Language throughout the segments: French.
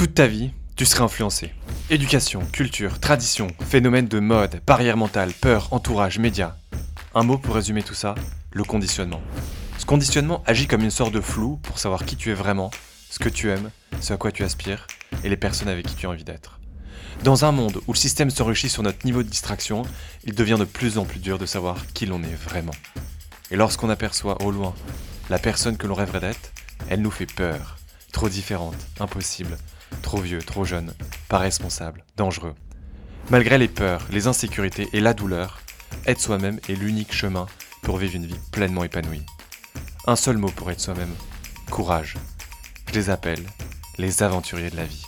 Toute ta vie, tu serais influencé. Éducation, culture, tradition, phénomène de mode, barrière mentale, peur, entourage, médias. Un mot pour résumer tout ça, le conditionnement. Ce conditionnement agit comme une sorte de flou pour savoir qui tu es vraiment, ce que tu aimes, ce à quoi tu aspires et les personnes avec qui tu as envie d'être. Dans un monde où le système s'enrichit sur notre niveau de distraction, il devient de plus en plus dur de savoir qui l'on est vraiment. Et lorsqu'on aperçoit au loin la personne que l'on rêverait d'être, elle nous fait peur. Trop différente, impossible, trop vieux, trop jeune, pas responsable, dangereux. Malgré les peurs, les insécurités et la douleur, être soi-même est l'unique chemin pour vivre une vie pleinement épanouie. Un seul mot pour être soi-même, courage. Je les appelle les aventuriers de la vie.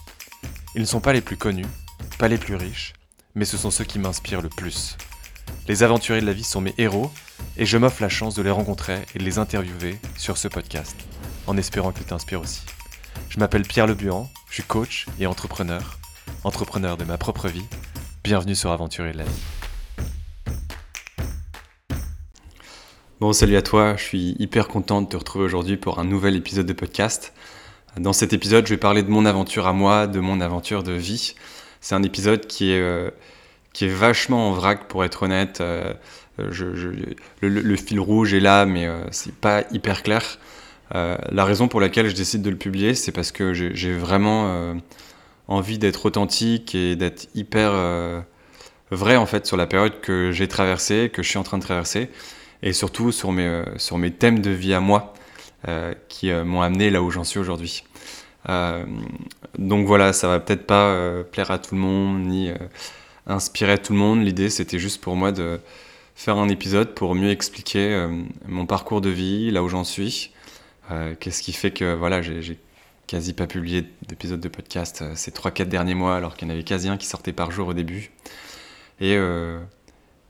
Ils ne sont pas les plus connus, pas les plus riches, mais ce sont ceux qui m'inspirent le plus. Les aventuriers de la vie sont mes héros et je m'offre la chance de les rencontrer et de les interviewer sur ce podcast, en espérant qu'ils t'inspirent aussi. Je m'appelle Pierre Lebuan, je suis coach et entrepreneur, entrepreneur de ma propre vie. Bienvenue sur Aventurier de la vie. Bon, salut à toi, je suis hyper content de te retrouver aujourd'hui pour un nouvel épisode de podcast. Dans cet épisode, je vais parler de mon aventure à moi, de mon aventure de vie. C'est un épisode qui est, euh, qui est vachement en vrac, pour être honnête. Euh, le, fil rouge est là, mais euh, c'est pas hyper clair. La raison pour laquelle je décide de le publier, c'est parce que j'ai vraiment envie d'être authentique et d'être hyper vrai en fait sur la période que j'ai traversée, que je suis en train de traverser, et surtout sur mes, sur mes thèmes de vie à moi. Euh, qui euh, m'ont amené là où j'en suis aujourd'hui. Euh, donc voilà, ça va peut-être pas plaire à tout le monde ni inspirer tout le monde. L'idée, c'était juste pour moi de faire un épisode pour mieux expliquer mon parcours de vie, là où j'en suis. Qu'est-ce qui fait que voilà, j'ai quasi pas publié d'épisode de podcast ces 3-4 derniers mois, alors qu'il y en avait quasi un qui sortait par jour au début. Et,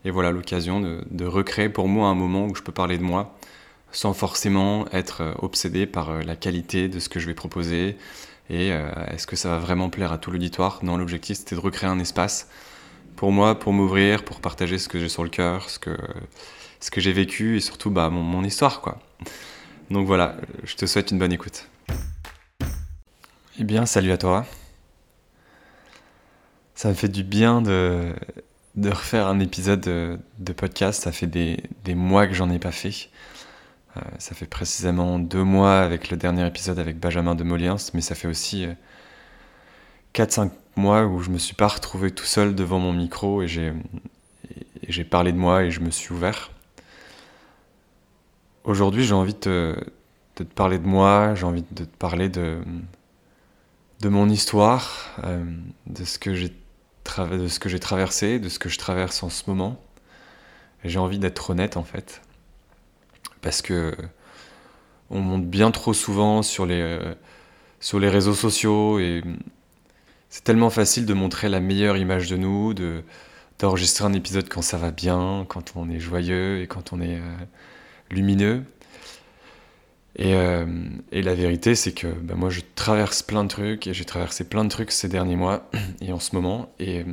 et voilà l'occasion de, recréer pour moi un moment où je peux parler de moi sans forcément être euh, obsédé par euh, la qualité de ce que je vais proposer et euh, est-ce que ça va vraiment plaire à tout l'auditoire? Non, l'objectif c'était de recréer un espace pour moi, pour m'ouvrir, pour partager ce que j'ai sur le cœur, ce que, ce que j'ai vécu et surtout bah, mon, mon, histoire. quoi. Donc voilà, je te souhaite une bonne écoute. Eh bien, salut à toi. Ça me fait du bien de, refaire un épisode de, podcast. Ça fait des, mois que j'en ai pas fait. Euh, ça fait précisément deux mois avec le dernier épisode avec Benjamin de Moliens, mais ça fait aussi 4-5 euh, mois où je me suis pas retrouvé tout seul devant mon micro et j'ai parlé de moi et je me suis ouvert. Aujourd'hui, j'ai envie de te, parler de moi, j'ai envie de te parler de, de mon histoire, euh, de ce que j'ai traversé, de ce que je traverse en ce moment. J'ai envie d'être honnête en fait parce que on monte bien trop souvent sur les, euh, sur les réseaux sociaux et c'est tellement facile de montrer la meilleure image de nous, de, d'enregistrer un épisode quand ça va bien, quand on est joyeux et quand on est euh, lumineux. Et, euh, et, la vérité, c'est que ben moi, je traverse plein de trucs et j'ai traversé plein de trucs ces derniers mois et en ce moment. Et,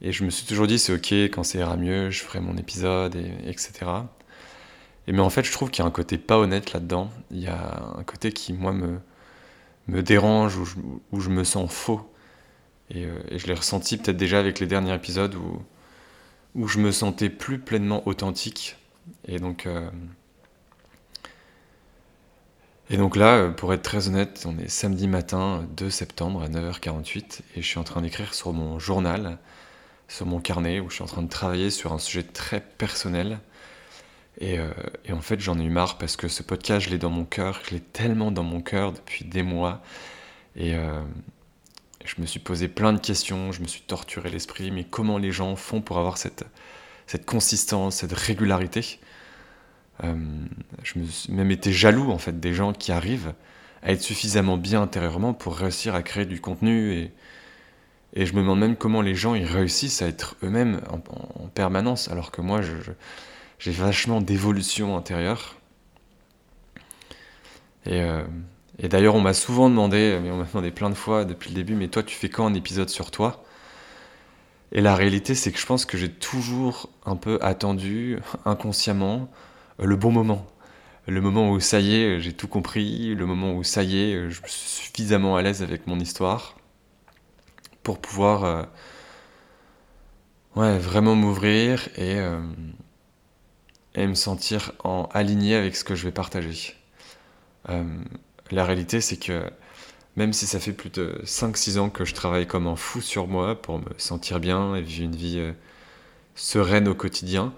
et je me suis toujours dit, c'est ok, quand ça ira mieux, je ferai mon épisode, et, etc. Et mais en fait, je trouve qu'il y a un côté pas honnête là-dedans. Il y a un côté qui, moi, me, me dérange, où je, où je me sens faux. Et, euh, et je l'ai ressenti peut-être déjà avec les derniers épisodes où, où je me sentais plus pleinement authentique. Et donc, euh, et donc là, euh, pour être très honnête, on est samedi matin 2 septembre à 9h48 et je suis en train d'écrire sur mon journal, sur mon carnet, où je suis en train de travailler sur un sujet très personnel euh, et, en fait, j'en ai eu marre parce que ce podcast, je l'ai dans mon cœur, je l'ai tellement dans mon cœur depuis des mois. Et euh, je me suis posé plein de questions, je me suis torturé l'esprit, mais comment les gens font pour avoir cette, cette consistance, cette régularité? Euh, Je me suis même été jaloux en fait des gens qui arrivent à être suffisamment bien intérieurement pour réussir à créer du contenu et, et je me demande même comment les gens ils réussissent à être eux-mêmes en, permanence alors que moi j'ai vachement d'évolution intérieure. Et, euh, et d'ailleurs, on m'a souvent demandé, mais on m'a demandé plein de fois depuis le début, mais toi, tu fais quand un épisode sur toi? Et la réalité, c'est que je pense que j'ai toujours un peu attendu, inconsciemment, le bon moment. le moment où ça y est, j'ai tout compris, le moment où ça y est, je suis suffisamment à l'aise avec mon histoire pour pouvoir euh, vraiment m'ouvrir et, euh, et me sentir en aligné avec ce que je vais partager. Euh, la réalité, c'est que même si ça fait plus de 5-6 ans que je travaille comme un fou sur moi pour me sentir bien et vivre une vie sereine au quotidien,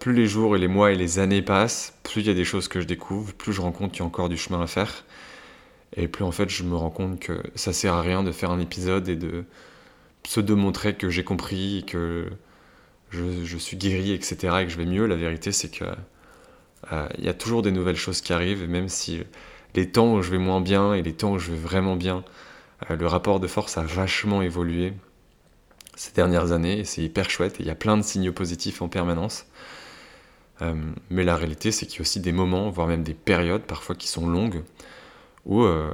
plus les jours et les mois et les années passent, plus il y a des choses que je découvre, plus je rencontre qu'il y a encore du chemin à faire. Et plus en fait, je me rends compte que ça sert à rien de faire un épisode et de se démontrer que j'ai compris, que je, suis guéri, etc. et que je vais mieux. La vérité, c'est que euh, il y a toujours des nouvelles choses qui arrivent. Et même si les temps où je vais moins bien et les temps où je vais vraiment bien, euh, le rapport de force a vachement évolué ces dernières années. Et c'est hyper chouette. Et il y a plein de signaux positifs en permanence. Euh, mais la réalité, c'est qu'il y a aussi des moments, voire même des périodes, parfois qui sont longues, où, euh,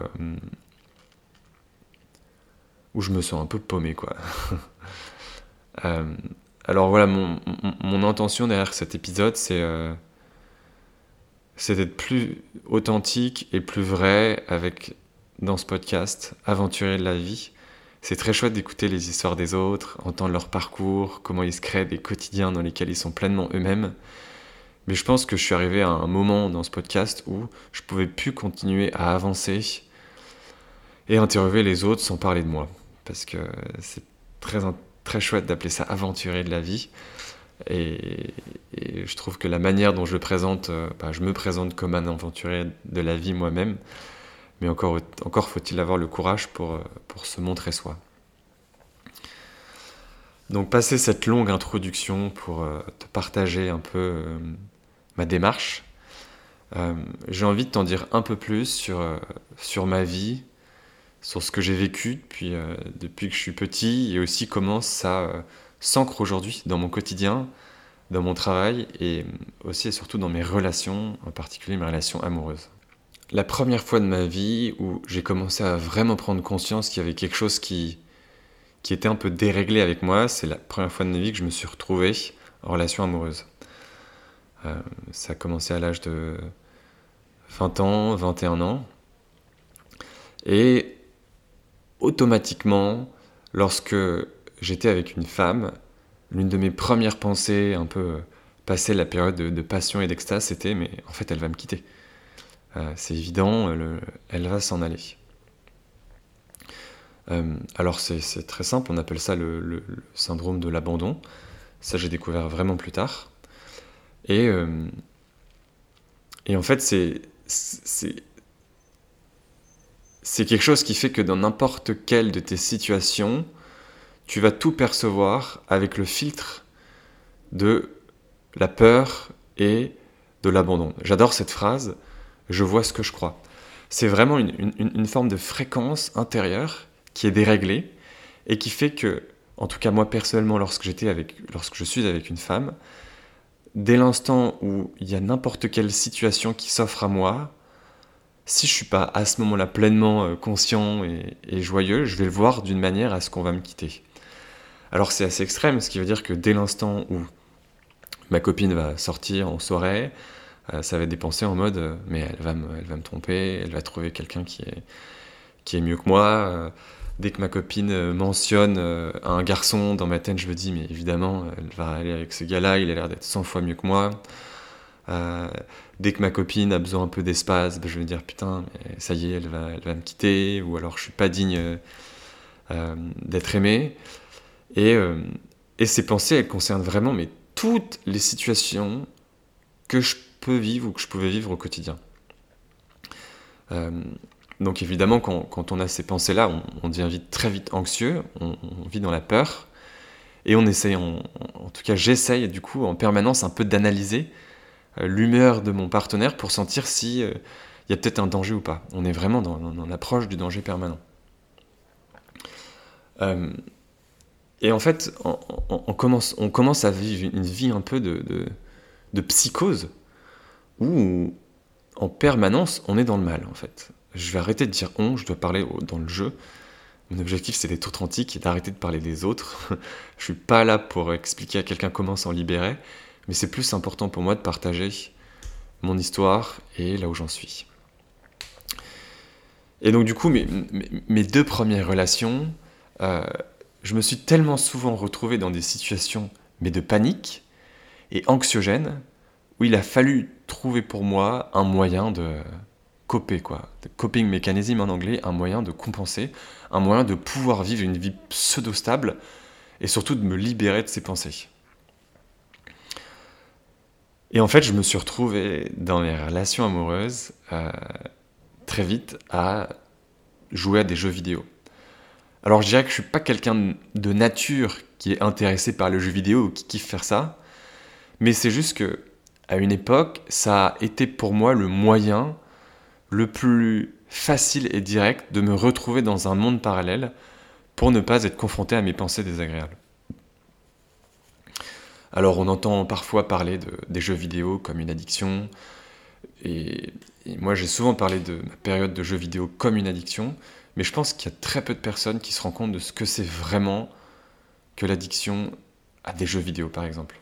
je me sens un peu paumé, quoi. Euh, alors voilà, mon, intention derrière cet épisode, c'est c'est d'être plus authentique et plus vrai avec dans ce podcast, aventurer de la vie. C'est très chouette d'écouter les histoires des autres, entendre leur parcours, comment ils se créent des quotidiens dans lesquels ils sont pleinement eux-mêmes. Mais je pense que je suis arrivé à un moment dans ce podcast où je pouvais plus continuer à avancer et interviewer les autres sans parler de moi. Parce que c'est très, très chouette d'appeler ça aventurer de la vie. Et, je trouve que la manière dont je présente, euh, bah, je me présente comme un aventurier de la vie moi-même. Mais encore, encore faut-il avoir le courage pour, euh, pour se montrer soi. Donc passer cette longue introduction pour euh, te partager un peu ma démarche. Euh, j'ai envie de t'en dire un peu plus sur, euh, sur ma vie, sur ce que j'ai vécu depuis, euh, depuis que je suis petit et aussi comment ça s'ancre aujourd'hui dans mon quotidien, dans mon travail et aussi et surtout dans mes relations, en particulier mes relations amoureuses. La première fois de ma vie où j'ai commencé à vraiment prendre conscience qu'il y avait quelque chose qui, qui était un peu déréglé avec moi, c'est la première fois de ma vie que je me suis retrouvé en relation amoureuse. Euh, ça a commencé à l'âge de 20 ans, 21 ans. Et automatiquement, lorsque j'étais avec une femme, l'une de mes premières pensées, un peu passé la période de, passion et d'extase, c'était mais en fait elle va me quitter. Euh, c'est évident, elle va s'en aller. Euh, alors c'est très simple, on appelle ça le syndrome de l'abandon. Ça j'ai découvert vraiment plus tard. Et, euh, et en fait, c'est, c'est, c'est quelque chose qui fait que dans n'importe quelle de tes situations, tu vas tout percevoir avec le filtre de la peur et de l'abandon. J'adore cette phrase, je vois ce que je crois. C'est vraiment une, une, une, forme de fréquence intérieure qui est déréglée et qui fait que, en tout cas moi personnellement, lorsque, j'étais avec, lorsque je suis avec une femme, dès l'instant où il y a n'importe quelle situation qui s'offre à moi, si je suis pas à ce moment-là pleinement euh, conscient et, joyeux, je vais le voir d'une manière à ce qu'on va me quitter. Alors c'est assez extrême, ce qui veut dire que dès l'instant où ma copine va sortir en soirée, euh, ça va être des pensées en mode euh, mais elle va, me, tromper, elle va trouver quelqu'un qui est mieux que moi dès que ma copine euh, mentionne euh, un garçon dans ma tête, je me dis, mais évidemment, elle va aller avec ce gars-là, il a l'air d'être 100 fois mieux que moi. Euh, dès que ma copine a besoin un peu d'espace, ben, je vais me dire, putain, ça y est, elle va, elle me quitter, ou alors je suis pas digne d'être aimé. Et, et, ces pensées, elles concernent vraiment mais toutes les situations que je peux vivre ou que je pouvais vivre au quotidien. Donc évidemment, quand, on a ces pensées-là, on, devient très vite anxieux, on, vit dans la peur, et on essaye, en, tout cas j'essaye du coup en permanence un peu d'analyser euh, l'humeur de mon partenaire pour sentir si euh, il y a peut-être un danger ou pas. On est vraiment dans, l'approche du danger permanent. Euh, et en fait, on, commence, à vivre une vie un peu de psychose, où en permanence on est dans le mal en fait je vais arrêter de dire on, je dois parler dans le jeu. Mon objectif, c'est d'être authentique et d'arrêter de parler des autres. je suis pas là pour expliquer à quelqu'un comment s'en libérer, mais c'est plus important pour moi de partager mon histoire et là où j'en suis. Et donc du coup, mes, deux premières relations, euh, je me suis tellement souvent retrouvé dans des situations mais de panique et anxiogène où il a fallu trouver pour moi un moyen de coper quoi, de coping mechanism en anglais, un moyen de compenser, un moyen de pouvoir vivre une vie pseudo-stable et surtout de me libérer de ces pensées. Et en fait, je me suis retrouvé dans mes relations amoureuses euh, très vite à jouer à des jeux vidéo. Alors je dirais que je suis pas quelqu'un de nature qui est intéressé par le jeu vidéo ou qui kiffe faire ça, mais c'est juste que à une époque, ça a été pour moi le moyen le plus facile et direct de me retrouver dans un monde parallèle pour ne pas être confronté à mes pensées désagréables. Alors on entend parfois parler de, des jeux vidéo comme une addiction, et, moi j'ai souvent parlé de ma période de jeux vidéo comme une addiction, mais je pense qu'il y a très peu de personnes qui se rendent compte de ce que c'est vraiment que l'addiction à des jeux vidéo par exemple.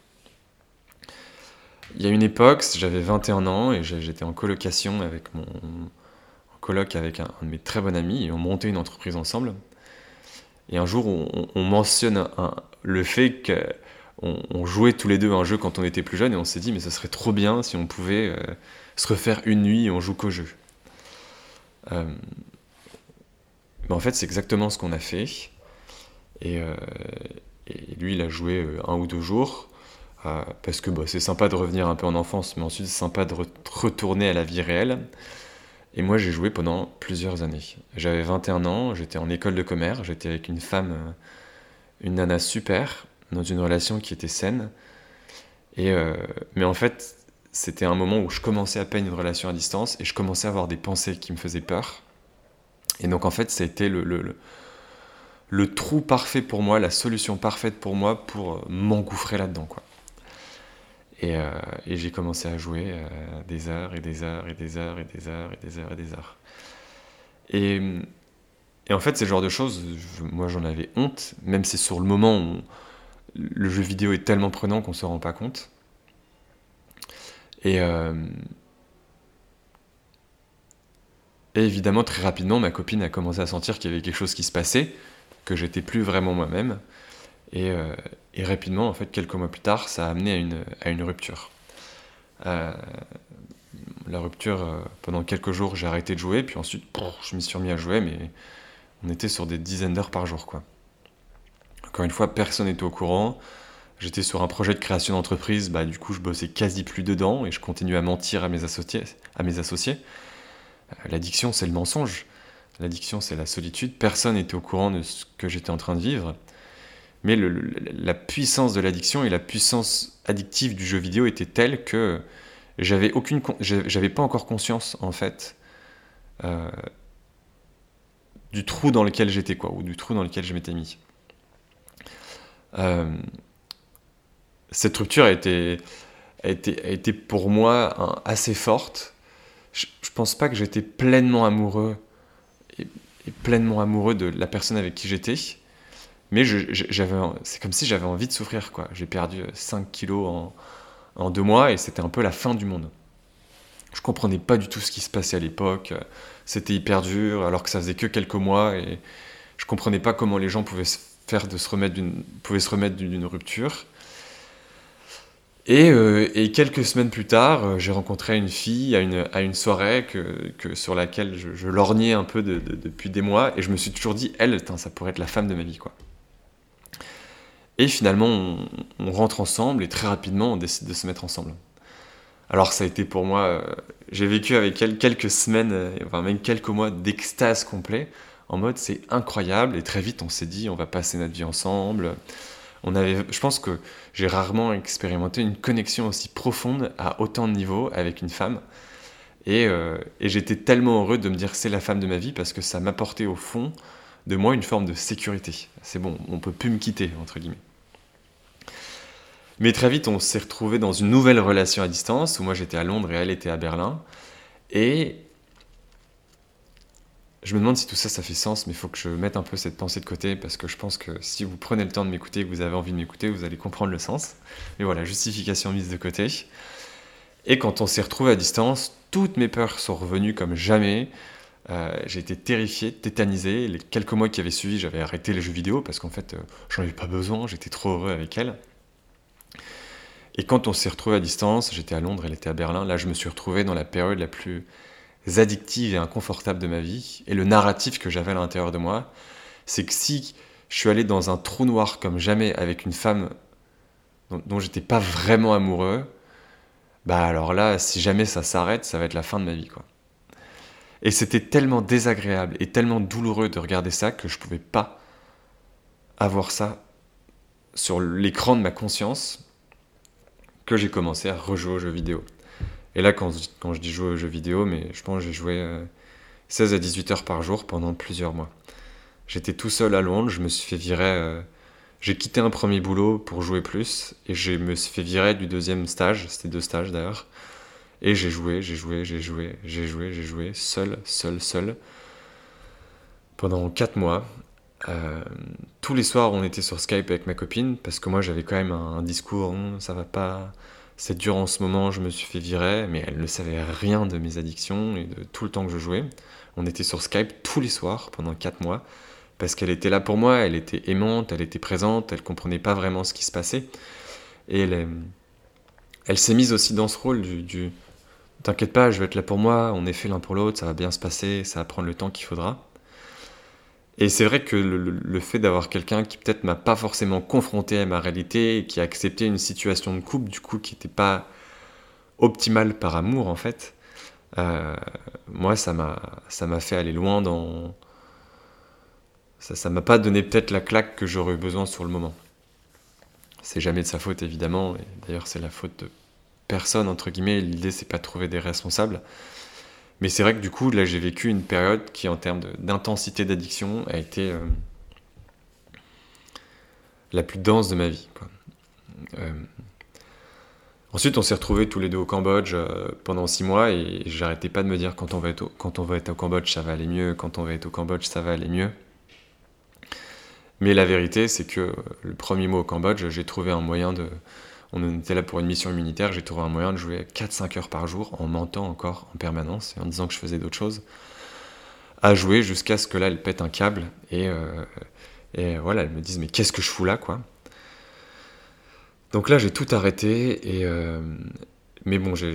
Il y a une époque, j'avais 21 ans et j'étais en colocation avec mon en coloc avec un, de mes très bons amis et on montait une entreprise ensemble. Et un jour, on, mentionne le fait que on, jouait tous les deux un jeu quand on était plus jeune et on s'est dit mais ça serait trop bien si on pouvait euh, se refaire une nuit et on joue qu'au jeu. Euh, mais en fait c'est exactement ce qu'on a fait et, euh, lui il a joué un ou deux jours parce que bah, c'est sympa de revenir un peu en enfance mais ensuite c'est sympa de retourner à la vie réelle. Et moi j'ai joué pendant plusieurs années. J'avais 21 ans, j'étais en école de commerce, j'étais avec une femme, une nana super, dans une relation qui était saine. Et, euh, mais en fait, c'était un moment où je commençais à peine une relation à distance et je commençais à avoir des pensées qui me faisaient peur. Et donc en fait, ça a été le, le, trou parfait pour moi, la solution parfaite pour moi pour euh, m'engouffrer là-dedans. Et, euh, et j'ai commencé à jouer des heures et des heures et des heures et des heures et des heures et des heures. Et, et en fait, c'est le genre de choses, moi j'en avais honte, même si sur le moment où le jeu vidéo est tellement prenant qu'on ne se rend pas compte. Euh, et, évidemment, très rapidement, ma copine a commencé à sentir qu'il y avait quelque chose qui se passait, que j'étais plus vraiment moi-même. Et, euh, rapidement, en fait, quelques mois plus tard, ça a amené à une, à une rupture. Euh, la rupture, pendant quelques jours, j'ai arrêté de jouer, puis ensuite, je m'y suis remis à jouer, mais on était sur des dizaines d'heures par jour, quoi. Encore une fois, personne n'était au courant. J'étais sur un projet de création d'entreprise, bah, du coup, je bossais quasi plus dedans et je continuais à mentir à mes associés. À mes associés. Euh, l'addiction, c'est le mensonge. L'addiction, c'est la solitude. Personne n'était au courant de ce que j'étais en train de vivre. Mais la puissance de l'addiction et la puissance addictive du jeu vidéo était telle que j'avais aucune, pas encore conscience en fait euh, du trou dans lequel j'étais quoi, ou du trou dans lequel je m'étais mis. Euh, cette rupture a été, été, a été pour moi assez forte. Je, ne pense pas que j'étais pleinement amoureux et, pleinement amoureux de la personne avec qui j'étais, mais j'avais, c'est comme si j'avais envie de souffrir. quoi. J'ai perdu 5 kilos en, en deux mois et c'était un peu la fin du monde. Je comprenais pas du tout ce qui se passait à l'époque. C'était hyper dur alors que ça faisait que quelques mois et je comprenais pas comment les gens pouvaient se faire de se remettre d'une, pouvait se remettre d'une rupture. Et, euh, et, quelques semaines plus tard, euh, j'ai rencontré une fille à une, à une soirée que, que sur laquelle je, lorgnais un peu de, depuis des mois, et je me suis toujours dit, elle, ça pourrait être la femme de ma vie, quoi. Et finalement, on, rentre ensemble, et très rapidement, on décide de se mettre ensemble. Alors ça a été pour moi, euh, j'ai vécu avec elle quelques semaines, enfin même quelques mois d'extase complet, en mode c'est incroyable et très vite on s'est dit on va passer notre vie ensemble. On avait, je pense que j'ai rarement expérimenté une connexion aussi profonde à autant de niveaux avec une femme. Et, euh, et j'étais tellement heureux de me dire c'est la femme de ma vie parce que ça m'apportait au fond de moi une forme de sécurité. C'est bon, on peut plus me quitter, entre guillemets. Mais très vite, on s'est retrouvé dans une nouvelle relation à distance où moi j'étais à Londres et elle était à Berlin. Et je me demande si tout ça, ça fait sens, mais il faut que je mette un peu cette pensée de côté, parce que je pense que si vous prenez le temps de m'écouter, que vous avez envie de m'écouter, vous allez comprendre le sens. Mais voilà, justification mise de côté. Et quand on s'est retrouvé à distance, toutes mes peurs sont revenues comme jamais. Euh, j'ai été terrifié, tétanisé. Les quelques mois qui avaient suivi, j'avais arrêté les jeux vidéo parce qu'en fait, euh, j'en avais pas besoin, j'étais trop heureux avec elle. Et quand on s'est retrouvé à distance, j'étais à Londres, elle était à Berlin, là je me suis retrouvé dans la période la plus addictive et inconfortable de ma vie. Et le narratif que j'avais à l'intérieur de moi, c'est que si je suis allé dans un trou noir comme jamais avec une femme dont, dont j'étais pas vraiment amoureux, bah alors là, si jamais ça s'arrête, ça va être la fin de ma vie, quoi. Et c'était tellement désagréable et tellement douloureux de regarder ça que je pouvais pas avoir ça sur l'écran de ma conscience que j'ai commencé à rejouer aux jeux vidéo. Et là, quand, quand je dis jouer aux jeux vidéo, mais je pense que j'ai joué 16 euh, à 18 heures par jour pendant plusieurs mois. J'étais tout seul à Londres, je me suis fait virer. Euh, j'ai quitté un premier boulot pour jouer plus, et je me suis fait virer du deuxième stage, c'était deux stages d'ailleurs. Et j'ai joué, j'ai joué, j'ai joué, j'ai joué, j'ai joué, seul, seul, seul, pendant 4 mois. Euh, tous les soirs, on était sur Skype avec ma copine, parce que moi j'avais quand même un, discours, ça va pas, c'est dur en ce moment, je me suis fait virer, mais elle ne savait rien de mes addictions et de tout le temps que je jouais. On était sur Skype tous les soirs pendant 4 mois, parce qu'elle était là pour moi, elle était aimante, elle était présente, elle comprenait pas vraiment ce qui se passait. Et elle, elle s'est mise aussi dans ce rôle du T'inquiète pas, je vais être là pour moi, on est fait l'un pour l'autre, ça va bien se passer, ça va prendre le temps qu'il faudra. Et c'est vrai que le, fait d'avoir quelqu'un qui peut-être m'a pas forcément confronté à ma réalité qui a accepté une situation de couple, du coup, qui n'était pas optimale par amour, en fait, euh, moi, ça m'a, ça m'a fait aller loin dans. Ça, ça m'a pas donné peut-être la claque que j'aurais eu besoin sur le moment. C'est jamais de sa faute, évidemment, d'ailleurs, c'est la faute de personne, entre guillemets. L'idée, c'est pas de trouver des responsables. Mais c'est vrai que du coup, là, j'ai vécu une période qui, en termes d'intensité d'addiction, a été euh, la plus dense de ma vie. Euh, ensuite, on s'est retrouvés tous les deux au Cambodge euh, pendant six mois et j'arrêtais pas de me dire quand on, va être au, quand on va être au Cambodge, ça va aller mieux. Quand on va être au Cambodge, ça va aller mieux. Mais la vérité, c'est que le premier mois au Cambodge, j'ai trouvé un moyen de, on était là pour une mission immunitaire, j'ai trouvé un moyen de jouer 4-5 heures par jour en mentant encore en permanence et en disant que je faisais d'autres choses, à jouer jusqu'à ce que là elle pète un câble et, euh, voilà, elle me dise mais qu'est-ce que je fous là quoi? Donc là j'ai tout arrêté et euh, mais bon j'ai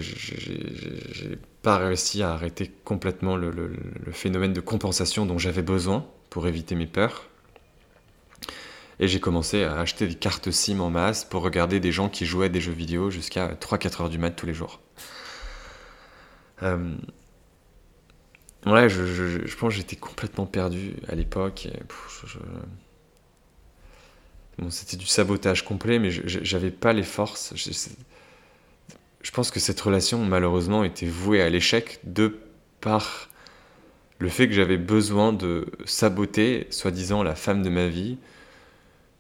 pas réussi à arrêter complètement le phénomène de compensation dont j'avais besoin pour éviter mes peurs. Et j'ai commencé à acheter des cartes SIM en masse pour regarder des gens qui jouaient des jeux vidéo jusqu'à 3-4 heures du mat tous les jours. Euh, ouais, je, pense que j'étais complètement perdu à l'époque. C'était du sabotage complet, mais j'avais pas les forces. Je pense que cette relation, malheureusement, était vouée à l'échec de par le fait que j'avais besoin de saboter, soi-disant, la femme de ma vie,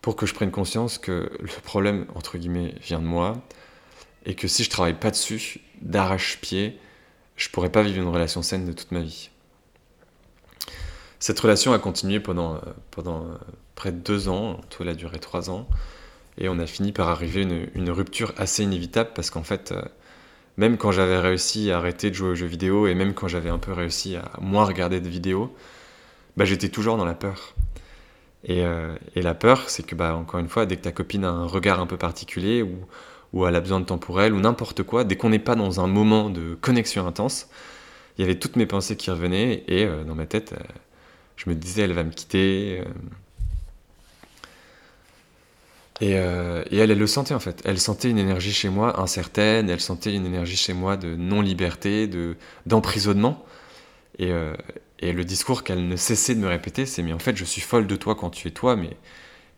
pour que je prenne conscience que le problème, entre guillemets, vient de moi, et que si je travaille pas dessus, d'arrache-pied, je pourrais pas vivre une relation saine de toute ma vie. Cette relation a continué pendant, euh, euh, près de deux ans, tout elle a duré trois ans, et on a fini par arriver à une, une, rupture assez inévitable parce qu'en fait, euh, même quand j'avais réussi à arrêter de jouer aux jeux vidéo et même quand j'avais un peu réussi à moins regarder de vidéos, bah, j'étais toujours dans la peur. Euh, et, la peur, c'est que, bah, encore une fois, dès que ta copine a un regard un peu particulier ou, elle a besoin de temps pour elle ou n'importe quoi, dès qu'on n'est pas dans un moment de connexion intense, il y avait toutes mes pensées qui revenaient et euh, dans ma tête, euh, je me disais, elle va me quitter. Et, elle, elle le sentait en fait. Elle sentait une énergie chez moi incertaine, elle sentait une énergie chez moi de non-liberté, d'emprisonnement. et, et le discours qu'elle ne cessait de me répéter, c'est mais en fait je suis folle de toi quand tu es toi, mais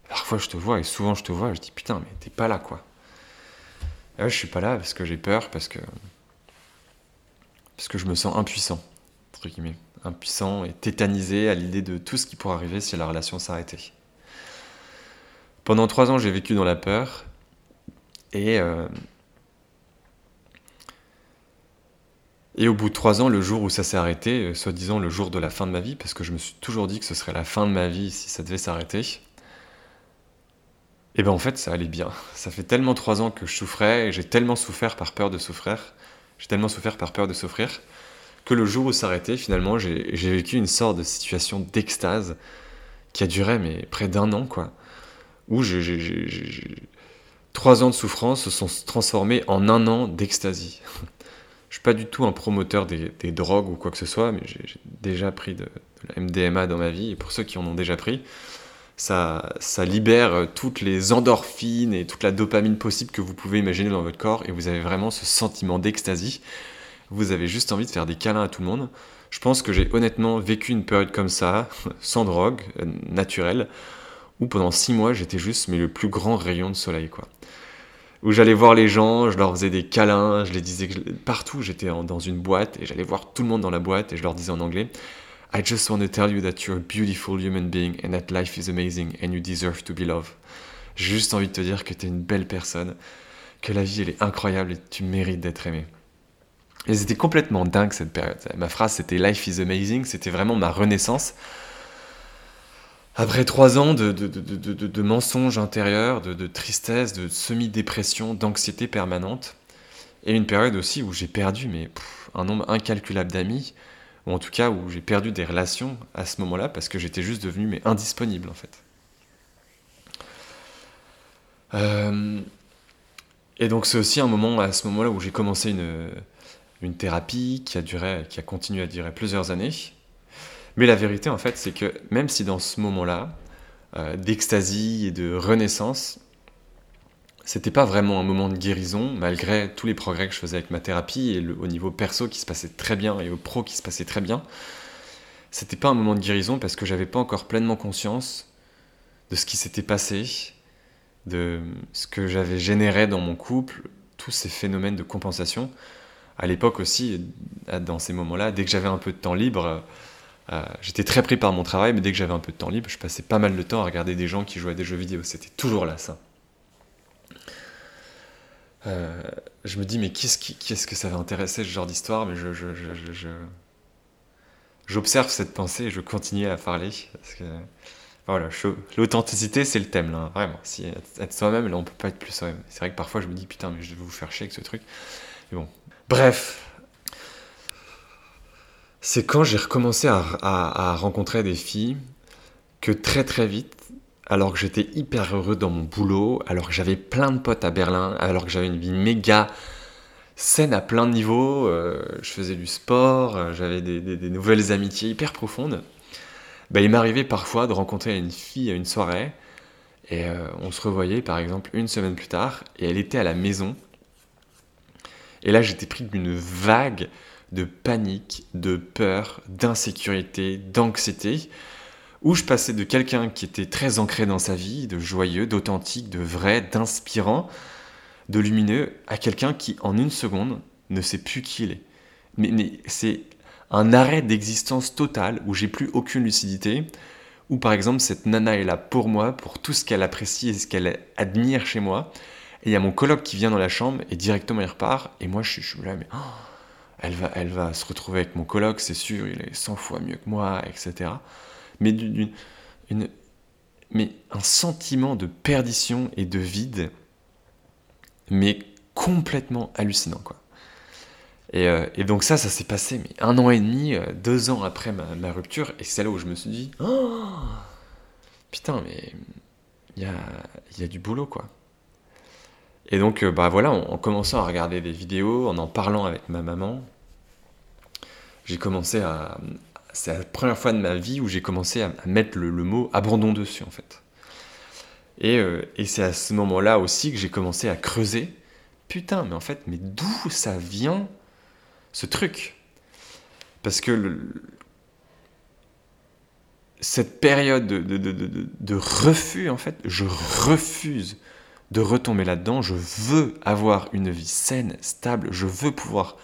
parfois je te vois et souvent je te vois, je dis putain mais t'es pas là quoi. Je suis pas là parce que j'ai peur, parce que parce que je me sens impuissant entre guillemets, impuissant et tétanisé à l'idée de tout ce qui pourrait arriver si la relation s'arrêtait. Pendant trois ans j'ai vécu dans la peur et euh, Et au bout de trois ans, le jour où ça s'est arrêté, euh, soi-disant le jour de la fin de ma vie, parce que je me suis toujours dit que ce serait la fin de ma vie si ça devait s'arrêter, et ben en fait ça allait bien. Ça fait tellement trois ans que je souffrais, et j'ai tellement souffert par peur de souffrir, J'ai tellement souffert par peur de souffrir que le jour où ça arrêtait, finalement, j'ai vécu une sorte de situation d'extase qui a duré mais près d'un an, quoi. Où trois ans de souffrance se sont transformés en un an d'extasie. Je suis pas du tout un promoteur des, drogues ou quoi que ce soit, mais j'ai déjà pris de, la MDMA dans ma vie, et pour ceux qui en ont déjà pris, ça, ça libère toutes les endorphines et toute la dopamine possible que vous pouvez imaginer dans votre corps, et vous avez vraiment ce sentiment d'extasie vous avez juste envie de faire des câlins à tout le monde. Je pense que j'ai honnêtement vécu une période comme ça, sans drogue, euh, naturelle, où pendant six mois j'étais juste mais le plus grand rayon de soleil quoi. Où j'allais voir les gens, je leur faisais des câlins, je les disais partout j'étais dans une boîte et j'allais voir tout le monde dans la boîte et je leur disais en anglais I just want to tell you that you're a beautiful human being and that life is amazing and you deserve to be loved. J'ai juste envie de te dire que tu es une belle personne, que la vie elle est incroyable et tu mérites d'être aimé. Et c'était complètement dingue cette période. Ma phrase c'était Life is amazing, c'était vraiment ma renaissance. Après trois ans de, de, de, de mensonges intérieurs, de, tristesse, de semi-dépression, d'anxiété permanente, et une période aussi où j'ai perdu mais, un nombre incalculable d'amis, ou en tout cas où j'ai perdu des relations à ce moment-là parce que j'étais juste devenu mais indisponible en fait. Euh, et donc c'est aussi un moment à ce moment-là où j'ai commencé une, une thérapie qui a duré, qui a continué à durer plusieurs années. Mais la vérité, en fait, c'est que même si dans ce moment-là, euh, et de renaissance, c'était pas vraiment un moment de guérison, malgré tous les progrès que je faisais avec ma thérapie et au niveau perso qui se passait très bien et au pro qui se passait très bien. C'était pas un moment de guérison parce que j'avais pas encore pleinement conscience de ce qui s'était passé, de ce que j'avais généré dans mon couple, tous ces phénomènes de compensation à l'époque aussi, dans ces moments-là, dès que j'avais un peu de temps libre, euh, j'étais très pris par mon travail, mais dès que j'avais un peu de temps libre, je passais pas mal de temps à regarder des gens qui jouaient à des jeux vidéo. C'était toujours là, ça. Euh, je me dis, mais qui est-ce que ça va intéresser ce genre d'histoire? Mais je, j'observe cette pensée et je continue à parler. Voilà, l'authenticité, c'est le thème, là, vraiment. Si être soi-même, là, on peut pas être plus soi-même. C'est vrai que parfois, je me dis, putain, mais je vais vous faire chier avec ce truc. Bon, Bref, c'est quand j'ai recommencé à, rencontrer des filles que très très vite, alors que j'étais hyper heureux dans mon boulot, alors que j'avais plein de potes à Berlin, alors que j'avais une vie méga saine à plein de niveaux, euh, je faisais du sport, euh, j'avais des, nouvelles amitiés hyper profondes, bah, il m'arrivait parfois de rencontrer une fille à une soirée, et euh, on se revoyait par exemple une semaine plus tard, et elle était à la maison, et là, j'étais pris d'une vague de panique, de peur, d'insécurité, d'anxiété, où je passais de quelqu'un qui était très ancré dans sa vie, de joyeux, d'authentique, de vrai, d'inspirant, de lumineux, à quelqu'un qui, en une seconde, ne sait plus qui il est. Mais, c'est un arrêt d'existence total où j'ai plus aucune lucidité, où par exemple cette nana est là pour moi, pour tout ce qu'elle apprécie et ce qu'elle admire chez moi, et il y a mon coloc qui vient dans la chambre et directement il repart. Et moi, je, suis là, mais oh, elle, va, elle va se retrouver avec mon coloc, c'est sûr, il est 100 fois mieux que moi, etc. Mais, mais un sentiment de perdition et de vide, mais complètement hallucinant, quoi. Et, euh, donc ça, ça s'est passé mais un an et demi, euh, deux ans après ma, ma rupture, et c'est là où je me suis dit, oh, putain, mais il y a, y a du boulot, quoi. Et donc, euh, bah voilà, en, commençant à regarder des vidéos, en en parlant avec ma maman, j'ai commencé à. C'est la première fois de ma vie où j'ai commencé à, mettre le, mot abandon dessus, en fait. Et, euh, et c'est à ce moment-là aussi que j'ai commencé à creuser. Putain, mais en fait, mais d'où ça vient ce truc? Parce que le, cette période de, de, de, de, refus, en fait, je refuse de retomber là-dedans. Je veux avoir une vie saine, stable. Je veux pouvoir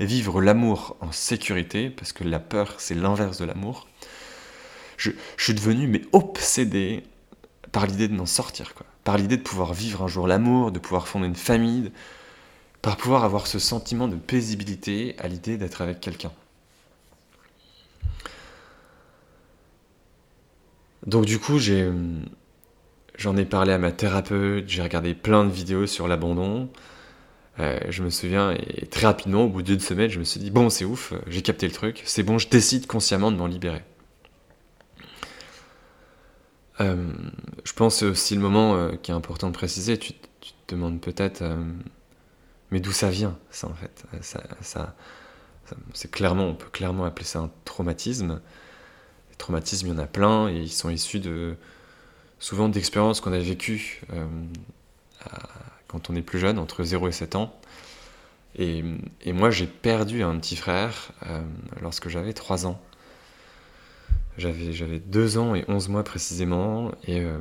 vivre l'amour en sécurité, parce que la peur, c'est l'inverse de l'amour. Je, suis devenu mais obsédé par l'idée de m'en sortir, quoi. par l'idée de pouvoir vivre un jour l'amour, de pouvoir fonder une famille, par pouvoir avoir ce sentiment de paisibilité à l'idée d'être avec quelqu'un. Donc du coup, j'ai J'en ai parlé à ma thérapeute, j'ai regardé plein de vidéos sur l'abandon. Euh, je me souviens, et très rapidement, au bout d'une semaine, je me suis dit, bon, c'est ouf, j'ai capté le truc, c'est bon, je décide consciemment de m'en libérer. Euh, je pense aussi le moment euh, qui est important de préciser, tu, te demandes peut-être, mais d'où ça vient, ça en fait? Ça, c'est clairement, on peut clairement appeler ça un traumatisme. Les traumatismes, il y en a plein, et ils sont issus de souvent d'expériences qu'on a vécues quand on est plus jeune, entre 0 et 7 ans. Et, moi, j'ai perdu un petit frère euh, lorsque j'avais 3 ans. J'avais, j'avais 2 ans et 11 mois précisément, et euh,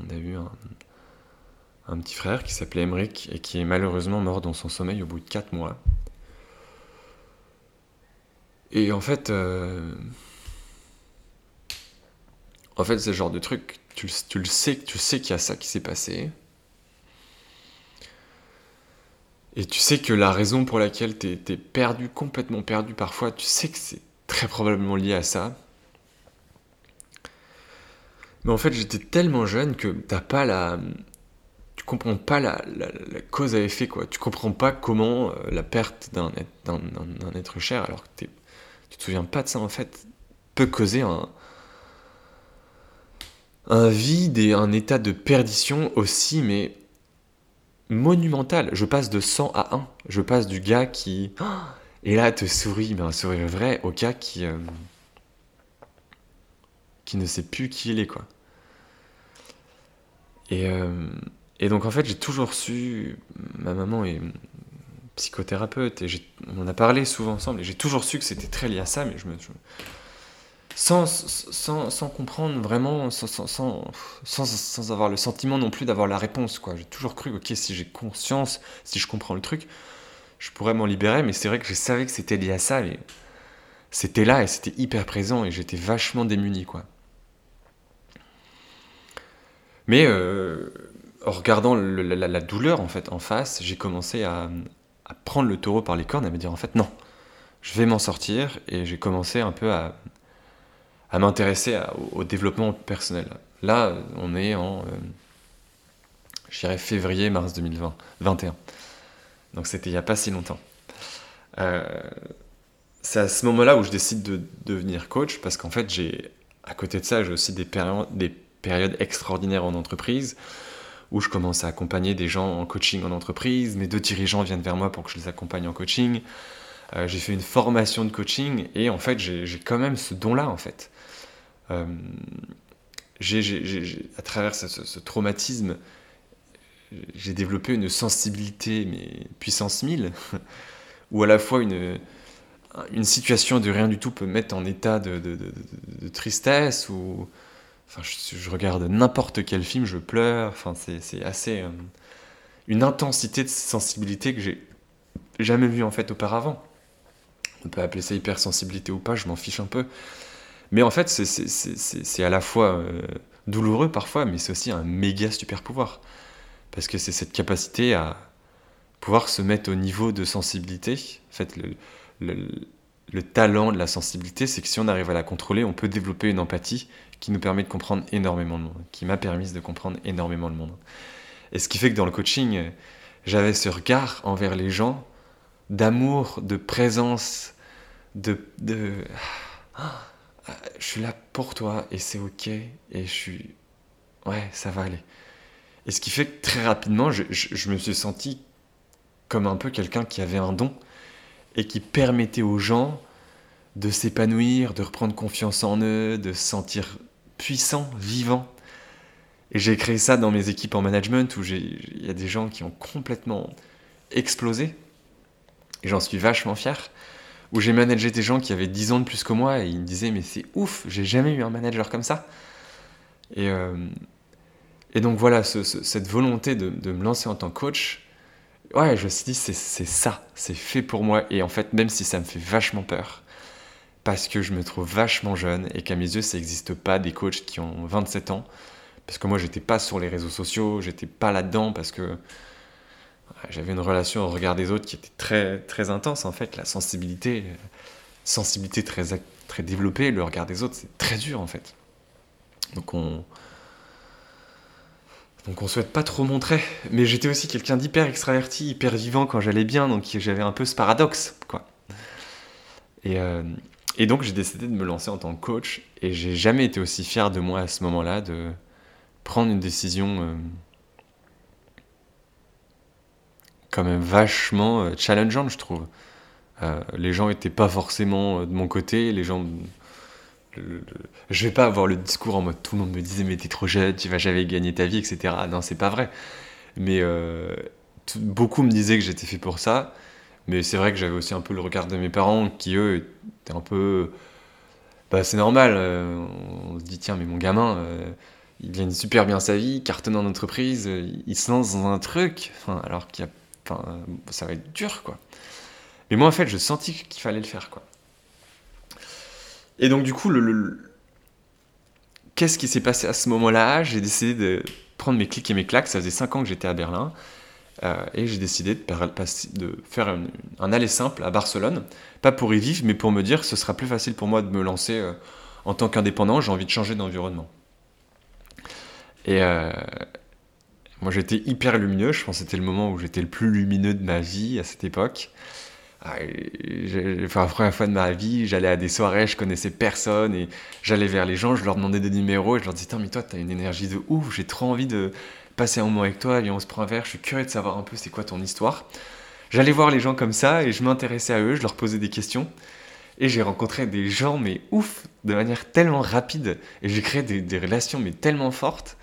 on a eu un, petit frère qui s'appelait Emric et qui est malheureusement mort dans son sommeil au bout de 4 mois. Et en fait, euh, en fait, le genre de truc, tu, tu le sais, tu sais qu'il y a ça qui s'est passé. Et tu sais que la raison pour laquelle tu es, perdu, complètement perdu parfois, tu sais que c'est très probablement lié à ça. Mais en fait, j'étais tellement jeune que t'as pas la. Tu comprends pas la, cause à effet, quoi. Tu comprends pas comment euh, la perte d'un être cher, alors que tu te souviens pas de ça, en fait, peut causer un, un vide et un état de perdition aussi, mais monumental. Je passe de 100 à 1. Je passe du gars qui. Et là, te sourit, mais un sourire vrai, au gars qui. Euh, qui ne sait plus qui il est, quoi. Et, euh, et donc, en fait, j'ai toujours su. Ma maman est psychothérapeute, et on en a parlé souvent ensemble, et j'ai toujours su que c'était très lié à ça, mais je me sans, sans, comprendre vraiment, sans, sans, avoir le sentiment non plus d'avoir la réponse. quoi. J'ai toujours cru, ok, si j'ai conscience, si je comprends le truc, je pourrais m'en libérer, mais c'est vrai que je savais que c'était lié à ça, mais c'était là et c'était hyper présent et j'étais vachement démuni. quoi. Mais euh, en regardant la, douleur en fait en face, j'ai commencé à, à prendre le taureau par les cornes et à me dire en fait non, je vais m'en sortir et j'ai commencé un peu à à m'intéresser au, développement personnel. Là, on est en, euh, je dirais, février-mars 2021. Donc c'était il n'y a pas si longtemps. Euh, c'est à ce moment-là où je décide de devenir coach parce qu'en fait, j'ai, à côté de ça, j'ai aussi des, des périodes extraordinaires en entreprise où je commence à accompagner des gens en coaching en entreprise. Mes deux dirigeants viennent vers moi pour que je les accompagne en coaching. Euh, j'ai fait une formation de coaching et en fait, j'ai quand même ce don-là en fait. Euh, à travers ce, traumatisme, j'ai développé une sensibilité, mais puissance 1000, où à la fois une, situation de rien du tout peut mettre en état de, de, tristesse, ou enfin, je, regarde n'importe quel film, je pleure, enfin, c'est assez... Euh, une intensité de sensibilité que j'ai jamais vue en fait auparavant. On peut appeler ça hypersensibilité ou pas, je m'en fiche un peu. Mais en fait, c'est à la fois euh, douloureux parfois, mais c'est aussi un méga super pouvoir. Parce que c'est cette capacité à pouvoir se mettre au niveau de sensibilité. En fait, le, talent de la sensibilité, c'est que si on arrive à la contrôler, on peut développer une empathie qui nous permet de comprendre énormément le monde, qui m'a permis de comprendre énormément le monde. Et ce qui fait que dans le coaching, j'avais ce regard envers les gens d'amour, de présence, de, de je suis là pour toi et c'est ok et je suis ouais ça va aller. Et ce qui fait que très rapidement je, me suis senti comme un peu quelqu'un qui avait un don et qui permettait aux gens de s'épanouir de reprendre confiance en eux de se sentir puissants vivants et j'ai créé ça dans mes équipes en management où il y a des gens qui ont complètement explosé. Et j'en suis vachement fier où j'ai managé des gens qui avaient 10 ans de plus que moi et ils me disaient mais c'est ouf, j'ai jamais eu un manager comme ça. Et, euh, donc voilà, cette volonté de, de, me lancer en tant que coach, ouais, je me suis dit c'est ça, c'est fait pour moi. Et en fait, même si ça me fait vachement peur, parce que je me trouve vachement jeune et qu'à mes yeux, ça n'existe pas des coachs qui ont 27 ans, parce que moi, j'étais pas sur les réseaux sociaux, j'étais pas là-dedans, parce que j'avais une relation au regard des autres qui était très, très intense en fait. La sensibilité, sensibilité très, très développée, le regard des autres, c'est très dur en fait. Donc on. Donc on souhaite pas trop montrer. Mais j'étais aussi quelqu'un d'hyper extraverti, hyper vivant quand j'allais bien, donc j'avais un peu ce paradoxe, quoi. Et, euh, et donc j'ai décidé de me lancer en tant que coach, et j'ai jamais été aussi fier de moi à ce moment-là de prendre une décision euh, quand même vachement euh, challengeante, je trouve. les gens étaient pas forcément de mon côté, les gens je vais pas avoir le discours en mode tout le monde me disait mais t'es trop jeune, tu vas jamais gagner ta vie, etc. Non, c'est pas vrai. Mais euh, beaucoup me disaient que j'étais fait pour ça. Mais c'est vrai que j'avais aussi un peu le regard de mes parents qui eux étaient un peu. Bah, c'est normal. Euh, on se dit tiens mais mon gamin, euh, il gagne super bien sa vie, cartonne en entreprise, il se lance dans un truc. Enfin, alors qu'il y a, enfin, ça va être dur quoi. Mais moi en fait je sentis qu'il fallait le faire quoi. Et donc, du coup, le, qu'est-ce qui s'est passé à ce moment-là? J'ai décidé de prendre mes clics et mes claques. Ça faisait 5 ans que j'étais à Berlin. Euh, et j'ai décidé de, faire un, aller simple à Barcelone. Pas pour y vivre, mais pour me dire que ce sera plus facile pour moi de me lancer euh, en tant qu'indépendant. J'ai envie de changer d'environnement. Et euh, moi, j'étais hyper lumineux. Je pense que c'était le moment où j'étais le plus lumineux de ma vie à cette époque. Ah, enfin, la première fois de ma vie, j'allais à des soirées, je connaissais personne et j'allais vers les gens, je leur demandais des numéros et je leur disais, mais toi, t'as une énergie de ouf, j'ai trop envie de passer un moment avec toi, et on se prend un verre, je suis curieux de savoir un peu c'est quoi ton histoire. J'allais voir les gens comme ça et je m'intéressais à eux, je leur posais des questions et j'ai rencontré des gens, mais ouf, de manière tellement rapide et j'ai créé des, relations, mais tellement fortes.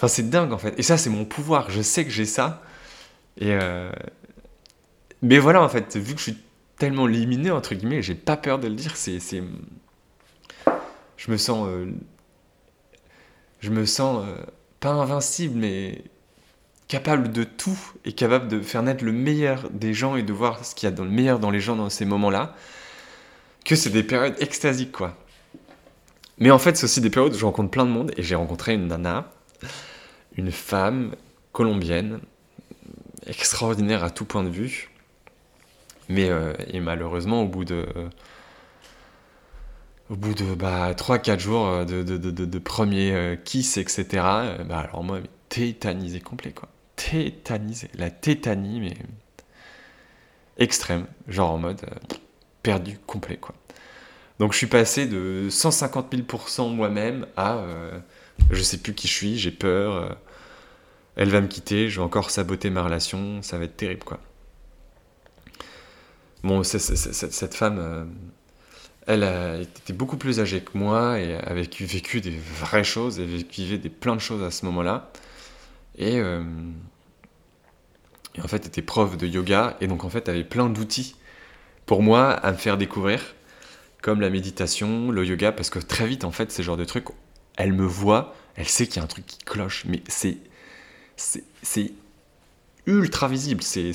Enfin, c'est dingue en fait. Et ça, c'est mon pouvoir, je sais que j'ai ça. Et, euh, mais voilà, en fait, vu que je suis tellement liminé, entre guillemets, j'ai pas peur de le dire, c'est. Je me sens. Euh, je me sens euh, pas invincible, mais capable de tout et capable de faire naître le meilleur des gens et de voir ce qu'il y a dans le meilleur dans les gens dans ces moments-là, que c'est des périodes extasiques, quoi. Mais en fait, c'est aussi des périodes où je rencontre plein de monde et j'ai rencontré une nana, une femme colombienne, extraordinaire à tout point de vue, mais euh, et malheureusement, au bout de, au bout de bah, 3-4 jours euh, de, premier euh, kiss, etc., bah, alors moi, tétanisé complet, quoi. Tétanisé. La tétanie, mais extrême. Genre en mode perdu complet, quoi. Donc je suis passé de 150 000% moi-même à je sais plus qui je suis, j'ai peur, elle va me quitter, je vais encore saboter ma relation, ça va être terrible, quoi. Bon, cette femme, euh, elle été beaucoup plus âgée que moi et avait vécu des vraies choses, elle vivait des, plein de choses à ce moment-là. Et, euh, et, en fait, était prof de yoga et donc en fait, avait plein d'outils pour moi à me faire découvrir, comme la méditation, le yoga, parce que très vite, en fait, ces genres de trucs, elle me voit, elle sait qu'il y a un truc qui cloche, mais c'est c'est ultra visible, c'est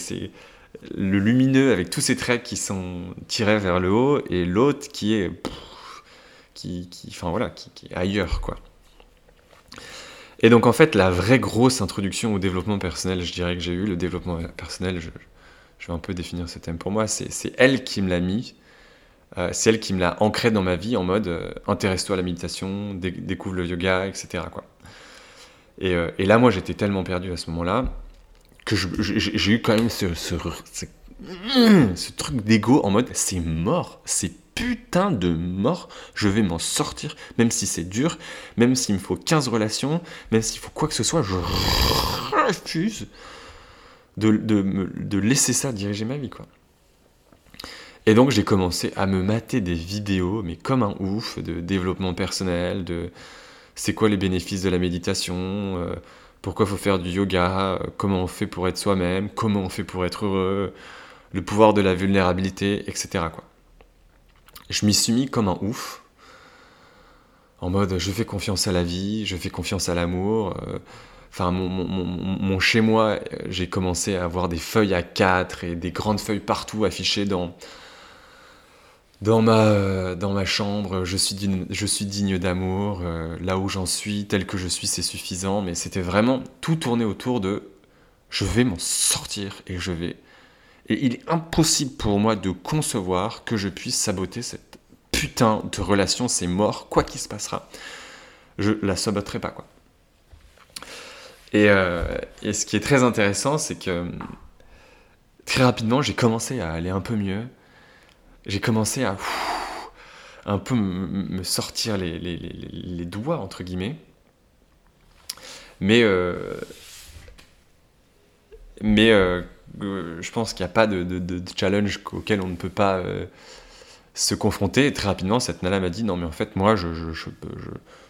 le lumineux avec tous ces traits qui sont tirés vers le haut et l'autre qui est qui, enfin voilà qui, ailleurs quoi. Et donc en fait la vraie grosse introduction au développement personnel je dirais que j'ai eu le développement personnel je, vais un peu définir ce thème pour moi c'est elle qui me l'a mis euh, c'est elle qui me l'a ancré dans ma vie en mode euh, intéresse-toi à la méditation découvre le yoga etc quoi et, euh, et là moi j'étais tellement perdu à ce moment là que j'ai eu quand même ce, truc d'ego en mode c'est mort, c'est putain de mort, je vais m'en sortir, même si c'est dur, même s'il me faut 15 relations, même s'il faut quoi que ce soit, je refuse de, de, de laisser ça diriger ma vie, quoi. Et donc j'ai commencé à me mater des vidéos, mais comme un ouf, de développement personnel, de c'est quoi les bénéfices de la méditation, euh, pourquoi faut faire du yoga, comment on fait pour être soi-même, comment on fait pour être heureux, le pouvoir de la vulnérabilité, etc. Je m'y suis mis comme un ouf, en mode je fais confiance à la vie, je fais confiance à l'amour. Euh, enfin, mon, mon chez moi, j'ai commencé à avoir des feuilles à quatre et des grandes feuilles partout affichées dans, dans ma, dans ma chambre, je suis digne, je suis digne d'amour, euh, là où j'en suis, tel que je suis, c'est suffisant, mais c'était vraiment tout tourné autour de je vais m'en sortir et je vais. Et il est impossible pour moi de concevoir que je puisse saboter cette putain de relation, c'est mort, quoi qu'il se passera. Je la saboterai pas, quoi. Et, et, ce qui est très intéressant, c'est que très rapidement, j'ai commencé à aller un peu mieux. J'ai commencé à un peu me sortir les, doigts, entre guillemets. Mais, euh, mais euh, je pense qu'il n'y a pas de, challenge auquel on ne peut pas euh, se confronter. Très rapidement, cette nana m'a dit Non, mais en fait, moi, je, je, je,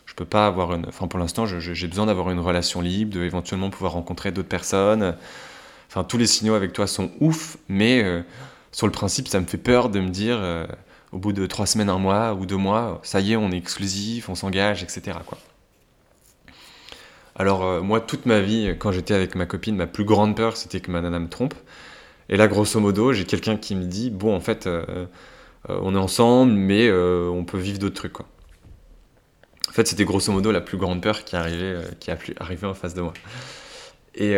je peux pas avoir une. Enfin, pour l'instant, j'ai besoin d'avoir une relation libre, de éventuellement pouvoir rencontrer d'autres personnes. Enfin, tous les signaux avec toi sont ouf, mais sur le principe, ça me fait peur de me dire au bout de trois semaines, un mois ou deux mois, ça y est, on est exclusif, on s'engage, etc. Alors euh, moi, toute ma vie, quand j'étais avec ma copine, ma plus grande peur, c'était que ma nana me trompe. Et là, grosso modo, j'ai quelqu'un qui me dit, bon, en fait, euh, euh, on est ensemble, mais on peut vivre d'autres trucs. En fait, c'était grosso modo la plus grande peur qui arrivait, qui en face de moi. Et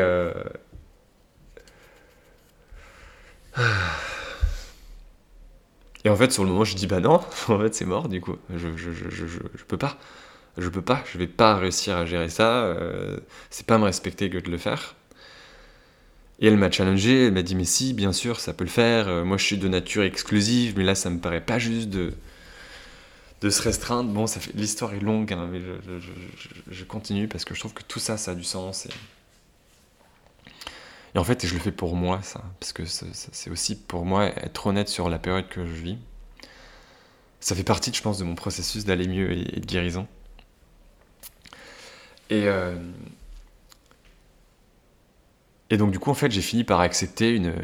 Et en fait, sur le moment, je dis bah non, en fait, c'est mort du coup. Je, je, je, je, peux pas. Je peux pas. Je vais pas réussir à gérer ça. Euh, c'est pas me respecter que de le faire. Et elle m'a challengé. Elle m'a dit mais si, bien sûr, ça peut le faire. Euh, moi, je suis de nature exclusive, mais là, ça me paraît pas juste de de se restreindre. Bon, ça l'histoire est longue, hein, mais je, continue parce que je trouve que tout ça, ça a du sens. Et en fait, je le fais pour moi, ça. Parce que c'est aussi pour moi être honnête sur la période que je vis. Ça fait partie, je pense, de mon processus d'aller mieux et, de guérison. Et, euh, et donc, du coup, en fait, j'ai fini par accepter une,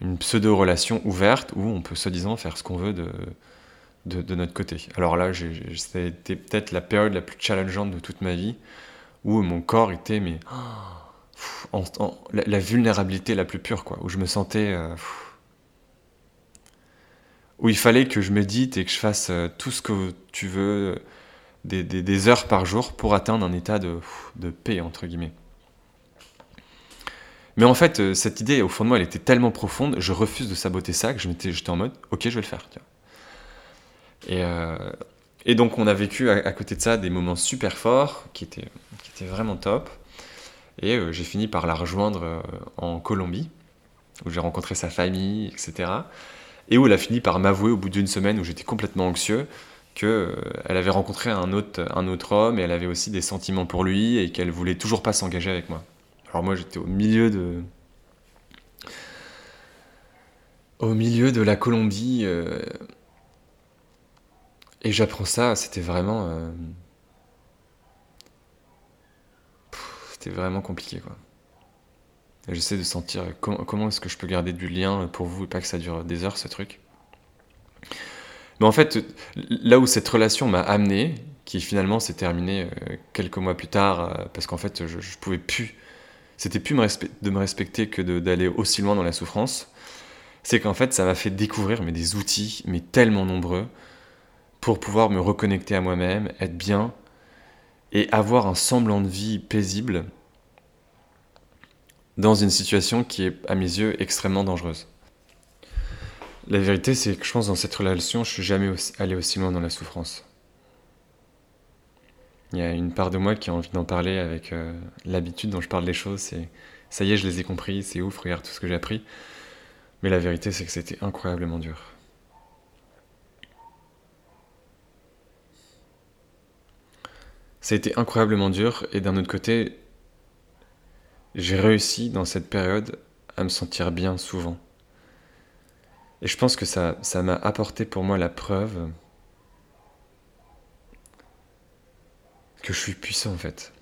une, pseudo-relation ouverte où on peut, soi-disant, faire ce qu'on veut de, de, notre côté. Alors là, c'était peut-être la période la plus challengeante de toute ma vie où mon corps était, mais. Oh, la, vulnérabilité la plus pure, quoi, où je me sentais. Euh, où il fallait que je médite et que je fasse euh, tout ce que tu veux, des, heures par jour pour atteindre un état de, de, paix, entre guillemets. Mais en fait, euh, cette idée, au fond de moi, elle était tellement profonde, je refuse de saboter ça, que j'étais en mode, ok, je vais le faire. Et, et donc, on a vécu à, à, côté de ça des moments super forts, qui étaient, qui étaient vraiment top. Et euh, j'ai fini par la rejoindre euh, en Colombie, où j'ai rencontré sa famille, etc. Et où elle a fini par m'avouer au bout d'une semaine où j'étais complètement anxieux qu'elle euh, avait rencontré un autre, homme et elle avait aussi des sentiments pour lui et qu'elle voulait toujours pas s'engager avec moi. Alors moi j'étais au milieu de au milieu de la Colombie et j'apprends ça, c'était vraiment c'était vraiment compliqué quoi. J'essaie de sentir comment, est-ce que je peux garder du lien pour vous et pas que ça dure des heures ce truc. Mais en fait, là où cette relation m'a amené, qui finalement s'est terminée euh, quelques mois plus tard, euh, parce qu'en fait je, je, pouvais plus, c'était plus de me respecter que d'aller aussi loin dans la souffrance, c'est qu'en fait ça m'a fait découvrir mais des outils, mais tellement nombreux, pour pouvoir me reconnecter à moi-même, être bien, et avoir un semblant de vie paisible dans une situation qui est, à mes yeux, extrêmement dangereuse. La vérité, c'est que je pense dans cette relation, je suis jamais allé aussi loin dans la souffrance. Il y a une part de moi qui a envie d'en parler avec euh, l'habitude dont je parle des choses. C'est ça y est, je les ai compris, c'est ouf, regarde tout ce que j'ai appris. Mais la vérité, c'est que c'était incroyablement dur. Ça a été incroyablement dur et d'un autre côté, j'ai réussi dans cette période à me sentir bien souvent. Et je pense que ça m'a apporté pour moi la preuve que je suis puissant en fait.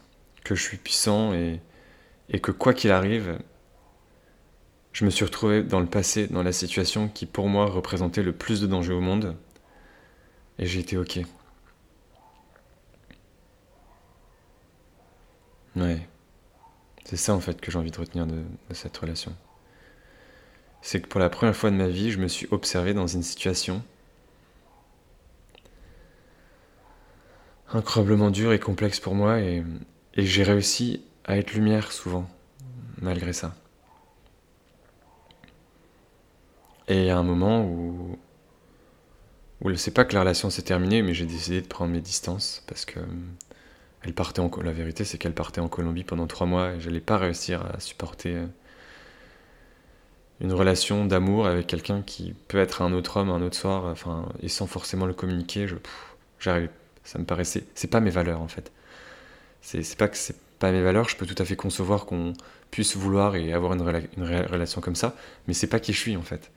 Que je suis puissant et, et que quoi qu'il arrive, je me suis retrouvé dans le passé dans la situation qui pour moi représentait le plus de danger au monde. Et j'ai été ok. Ouais. C'est ça en fait que j'ai envie de retenir de, cette relation. C'est que pour la première fois de ma vie, je me suis observé dans une situation incroyablement dure et complexe pour moi et, j'ai réussi à être lumière souvent, malgré ça. Et a un moment où, où c'est pas que la relation s'est terminée, mais j'ai décidé de prendre mes distances parce que elle partait en la vérité c'est qu'elle partait en Colombie pendant trois mois et j'allais pas réussir à supporter euh, une relation d'amour avec quelqu'un qui peut être un autre homme un autre soir enfin et sans forcément le communiquer je j'arrive ça me paraissait c'est pas mes valeurs en fait. C'est pas que c'est pas mes valeurs je peux tout à fait concevoir qu'on puisse vouloir et avoir une, une relation comme ça mais c'est pas qui je suis en fait.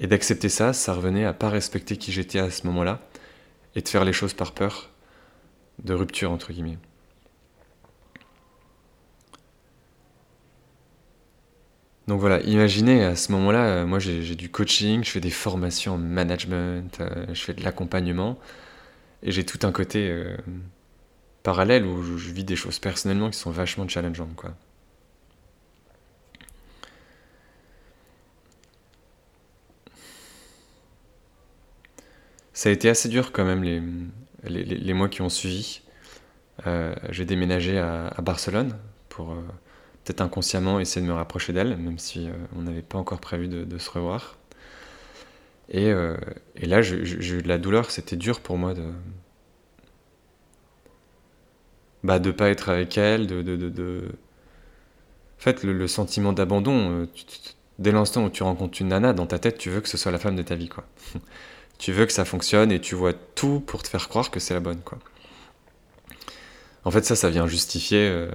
Et d'accepter ça ça revenait à pas respecter qui j'étais à ce moment-là et de faire les choses par peur de rupture, entre guillemets. Donc voilà, imaginez à ce moment-là, euh, moi j'ai du coaching, je fais des formations en management, euh, je fais de l'accompagnement, et j'ai tout un côté euh, parallèle où je, vis des choses personnellement qui sont vachement challengeantes. Quoi. Ça a été assez dur quand même les, les, mois qui ont suivi, euh, j'ai déménagé à, Barcelone pour euh, peut-être inconsciemment essayer de me rapprocher d'elle, même si euh, on n'avait pas encore prévu de, se revoir. Et, là, j'ai eu de la douleur, c'était dur pour moi de bah, de pas être avec elle, de... de, de, En fait, le, sentiment d'abandon, dès l'instant où tu rencontres une nana, dans ta tête, tu veux que ce soit la femme de ta vie, quoi. tu veux que ça fonctionne et tu vois tout pour te faire croire que c'est la bonne, quoi. En fait, ça, ça vient justifier, euh,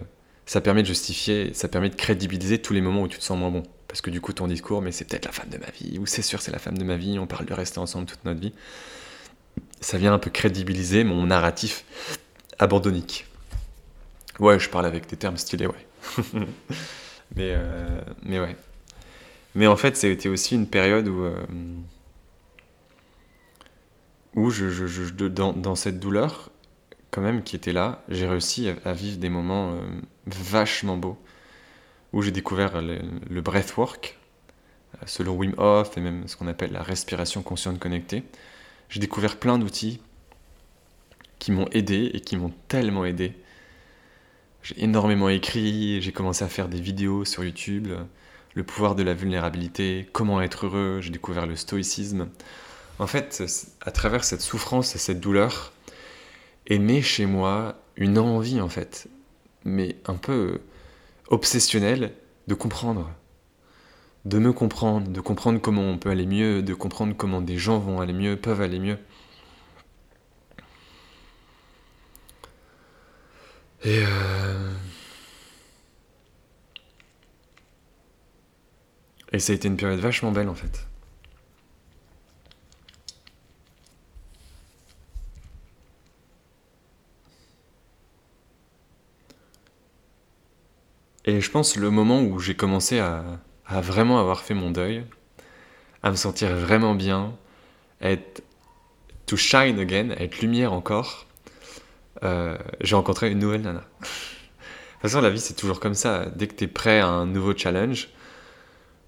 ça permet de justifier, ça permet de crédibiliser tous les moments où tu te sens moins bon. Parce que du coup, ton discours, mais c'est peut-être la femme de ma vie, ou c'est sûr, c'est la femme de ma vie, on parle de rester ensemble toute notre vie. Ça vient un peu crédibiliser mon narratif abandonnique. Ouais, je parle avec des termes stylés, ouais. mais, euh, mais ouais. Mais en fait, c'était aussi une période où. Euh, où je, dans, cette douleur, quand même, qui était là, j'ai réussi à, vivre des moments euh, vachement beaux, où j'ai découvert le, breathwork, euh, selon Wim Hof, et même ce qu'on appelle la respiration consciente connectée. J'ai découvert plein d'outils qui m'ont aidé et qui m'ont tellement aidé. J'ai énormément écrit, j'ai commencé à faire des vidéos sur YouTube, le pouvoir de la vulnérabilité, comment être heureux, j'ai découvert le stoïcisme en fait, à travers cette souffrance et cette douleur, est née chez moi une envie, en fait, mais un peu obsessionnelle, de comprendre. De me comprendre, de comprendre comment on peut aller mieux, de comprendre comment des gens vont aller mieux, peuvent aller mieux. Et euh... Et ça a été une période vachement belle en fait. Et je pense le moment où j'ai commencé à, vraiment avoir fait mon deuil, à me sentir vraiment bien, à être to shine again, être lumière encore, euh, j'ai rencontré une nouvelle nana. de toute façon, la vie c'est toujours comme ça. Dès que tu es prêt à un nouveau challenge,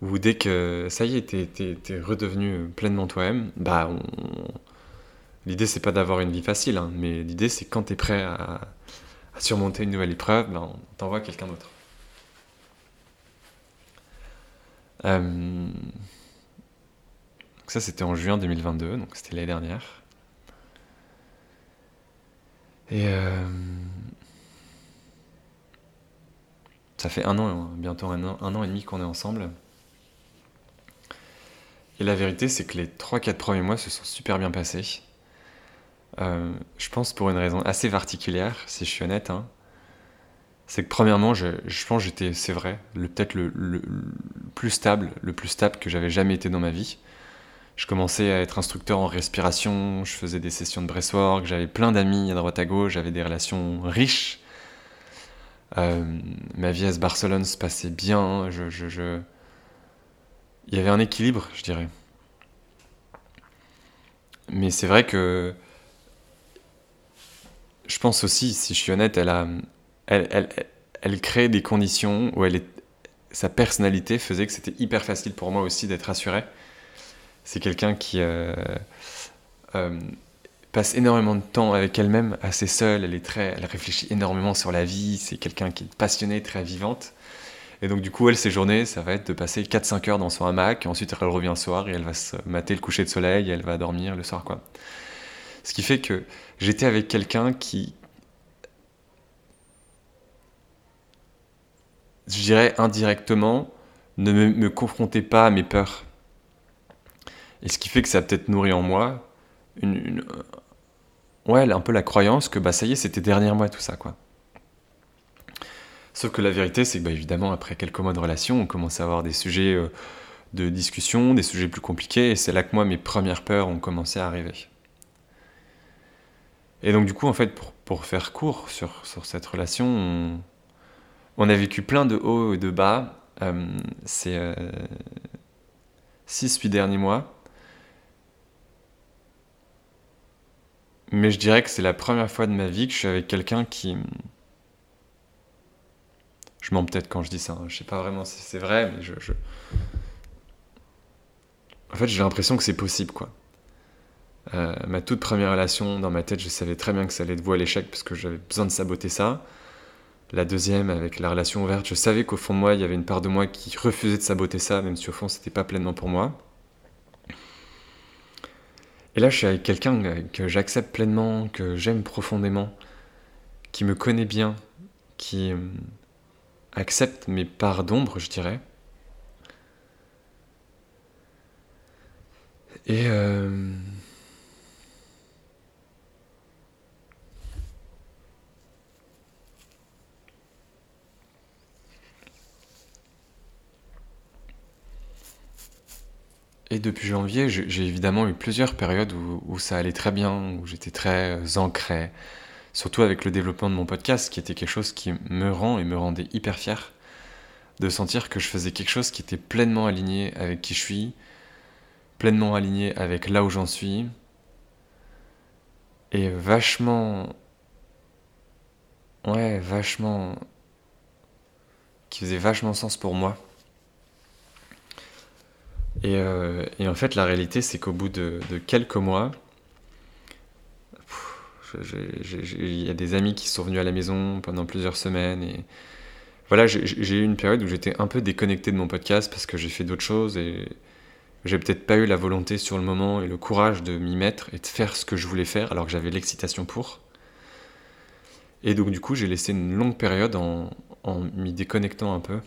ou dès que ça y est, t'es es, redevenu pleinement toi-même, bah l'idée c'est pas d'avoir une vie facile, hein, mais l'idée c'est quand tu es prêt à, surmonter une nouvelle épreuve, bah, on t'envoie quelqu'un d'autre. Euh, ça, c'était en juin 2022, donc c'était l'année dernière. Et euh, ça fait un an, bientôt un an, un an et demi qu'on est ensemble. Et la vérité, c'est que les 3-4 premiers mois se sont super bien passés. Euh, je pense pour une raison assez particulière, si je suis honnête. Hein c'est que premièrement, je, je pense j'étais, c'est vrai, peut-être le, plus stable, le plus stable que j'avais jamais été dans ma vie. Je commençais à être instructeur en respiration, je faisais des sessions de breathwork, j'avais plein d'amis à droite à gauche, j'avais des relations riches. Euh, ma vie à Barcelone se passait bien, il y avait un équilibre, je dirais. Mais c'est vrai que je pense aussi, si je suis honnête, elle a, elle, elle, elle crée des conditions où elle est, sa personnalité faisait que c'était hyper facile pour moi aussi d'être rassuré. C'est quelqu'un qui euh, euh, passe énormément de temps avec elle-même, assez seule. Elle est très, elle réfléchit énormément sur la vie. C'est quelqu'un qui est passionné, très vivante. Et donc du coup, elle, ses journées, ça va être de passer 4-5 heures dans son hamac. Ensuite, elle revient le soir et elle va se mater le coucher de soleil. Et elle va dormir le soir. Ce qui fait que j'étais avec quelqu'un qui, je dirais indirectement, ne me, confrontez pas à mes peurs. Et ce qui fait que ça a peut-être nourri en moi une, ouais, un peu la croyance que bah ça y est, c'était dernier mois tout ça quoi. Sauf que la vérité, c'est que bah, évidemment, après quelques mois de relation, on commence à avoir des sujets euh, de discussion, des sujets plus compliqués, et c'est là que moi, mes premières peurs ont commencé à arriver. Et donc, du coup, en fait, pour, faire court sur, sur cette relation, on, a vécu plein de hauts et de bas euh, ces 6-8 euh, derniers mois. Mais je dirais que c'est la première fois de ma vie que je suis avec quelqu'un qui, je mens peut-être quand je dis ça. Hein. Je sais pas vraiment si c'est vrai, mais je. En fait, j'ai l'impression que c'est possible, quoi. Euh, ma toute première relation, dans ma tête, je savais très bien que ça allait être voué à l'échec parce que j'avais besoin de saboter ça. La deuxième, avec la relation ouverte, je savais qu'au fond de moi, il y avait une part de moi qui refusait de saboter ça, même si au fond, c'était pas pleinement pour moi. Et là, je suis avec quelqu'un que j'accepte pleinement, que j'aime profondément, qui me connaît bien, qui, accepte mes parts d'ombre, je dirais. Et euh, Et depuis janvier, j'ai évidemment eu plusieurs périodes où, ça allait très bien, où j'étais très ancré, surtout avec le développement de mon podcast, qui était quelque chose qui me rend et me rendait hyper fier. De sentir que je faisais quelque chose qui était pleinement aligné avec qui je suis, pleinement aligné avec là où j'en suis, et vachement... Ouais, vachement... qui faisait vachement sens pour moi. Et, euh, en fait, la réalité, c'est qu'au bout de quelques mois, il y a des amis qui sont venus à la maison pendant plusieurs semaines et voilà, j'ai eu une période où j'étais un peu déconnecté de mon podcast parce que j'ai fait d'autres choses et j'ai peut-être pas eu la volonté sur le moment et le courage de m'y mettre et de faire ce que je voulais faire alors que j'avais l'excitation pour. Et donc du coup, j'ai laissé une longue période en, en m'y déconnectant un peu.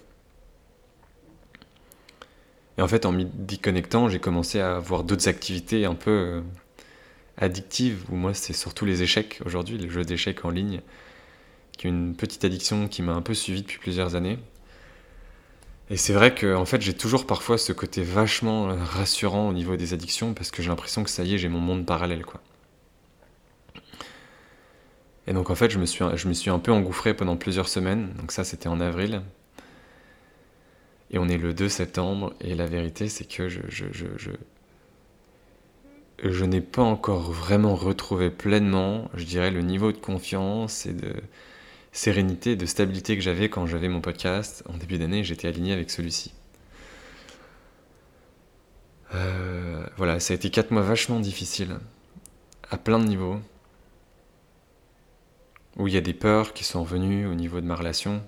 Et en fait, en m'y déconnectant, j'ai commencé à avoir d'autres activités un peu euh, addictive, ou moi c'est surtout les échecs aujourd'hui, les jeux d'échecs en ligne, qui est une petite addiction qui m'a un peu suivi depuis plusieurs années. Et c'est vrai que en fait j'ai toujours parfois ce côté vachement rassurant au niveau des addictions parce que j'ai l'impression que ça y est, j'ai mon monde parallèle quoi. Et donc en fait je me suis, je me suis un peu engouffré pendant plusieurs semaines, donc ça c'était en avril. Et on est le 2 septembre et la vérité c'est que je, je, je je n'ai pas encore vraiment retrouvé pleinement, je dirais, le niveau de confiance et de sérénité, de stabilité que j'avais quand j'avais mon podcast. En début d'année, j'étais aligné avec celui-ci. Euh, voilà, ça a été quatre mois vachement difficiles, à plein de niveaux, où il y a des peurs qui sont revenues au niveau de ma relation,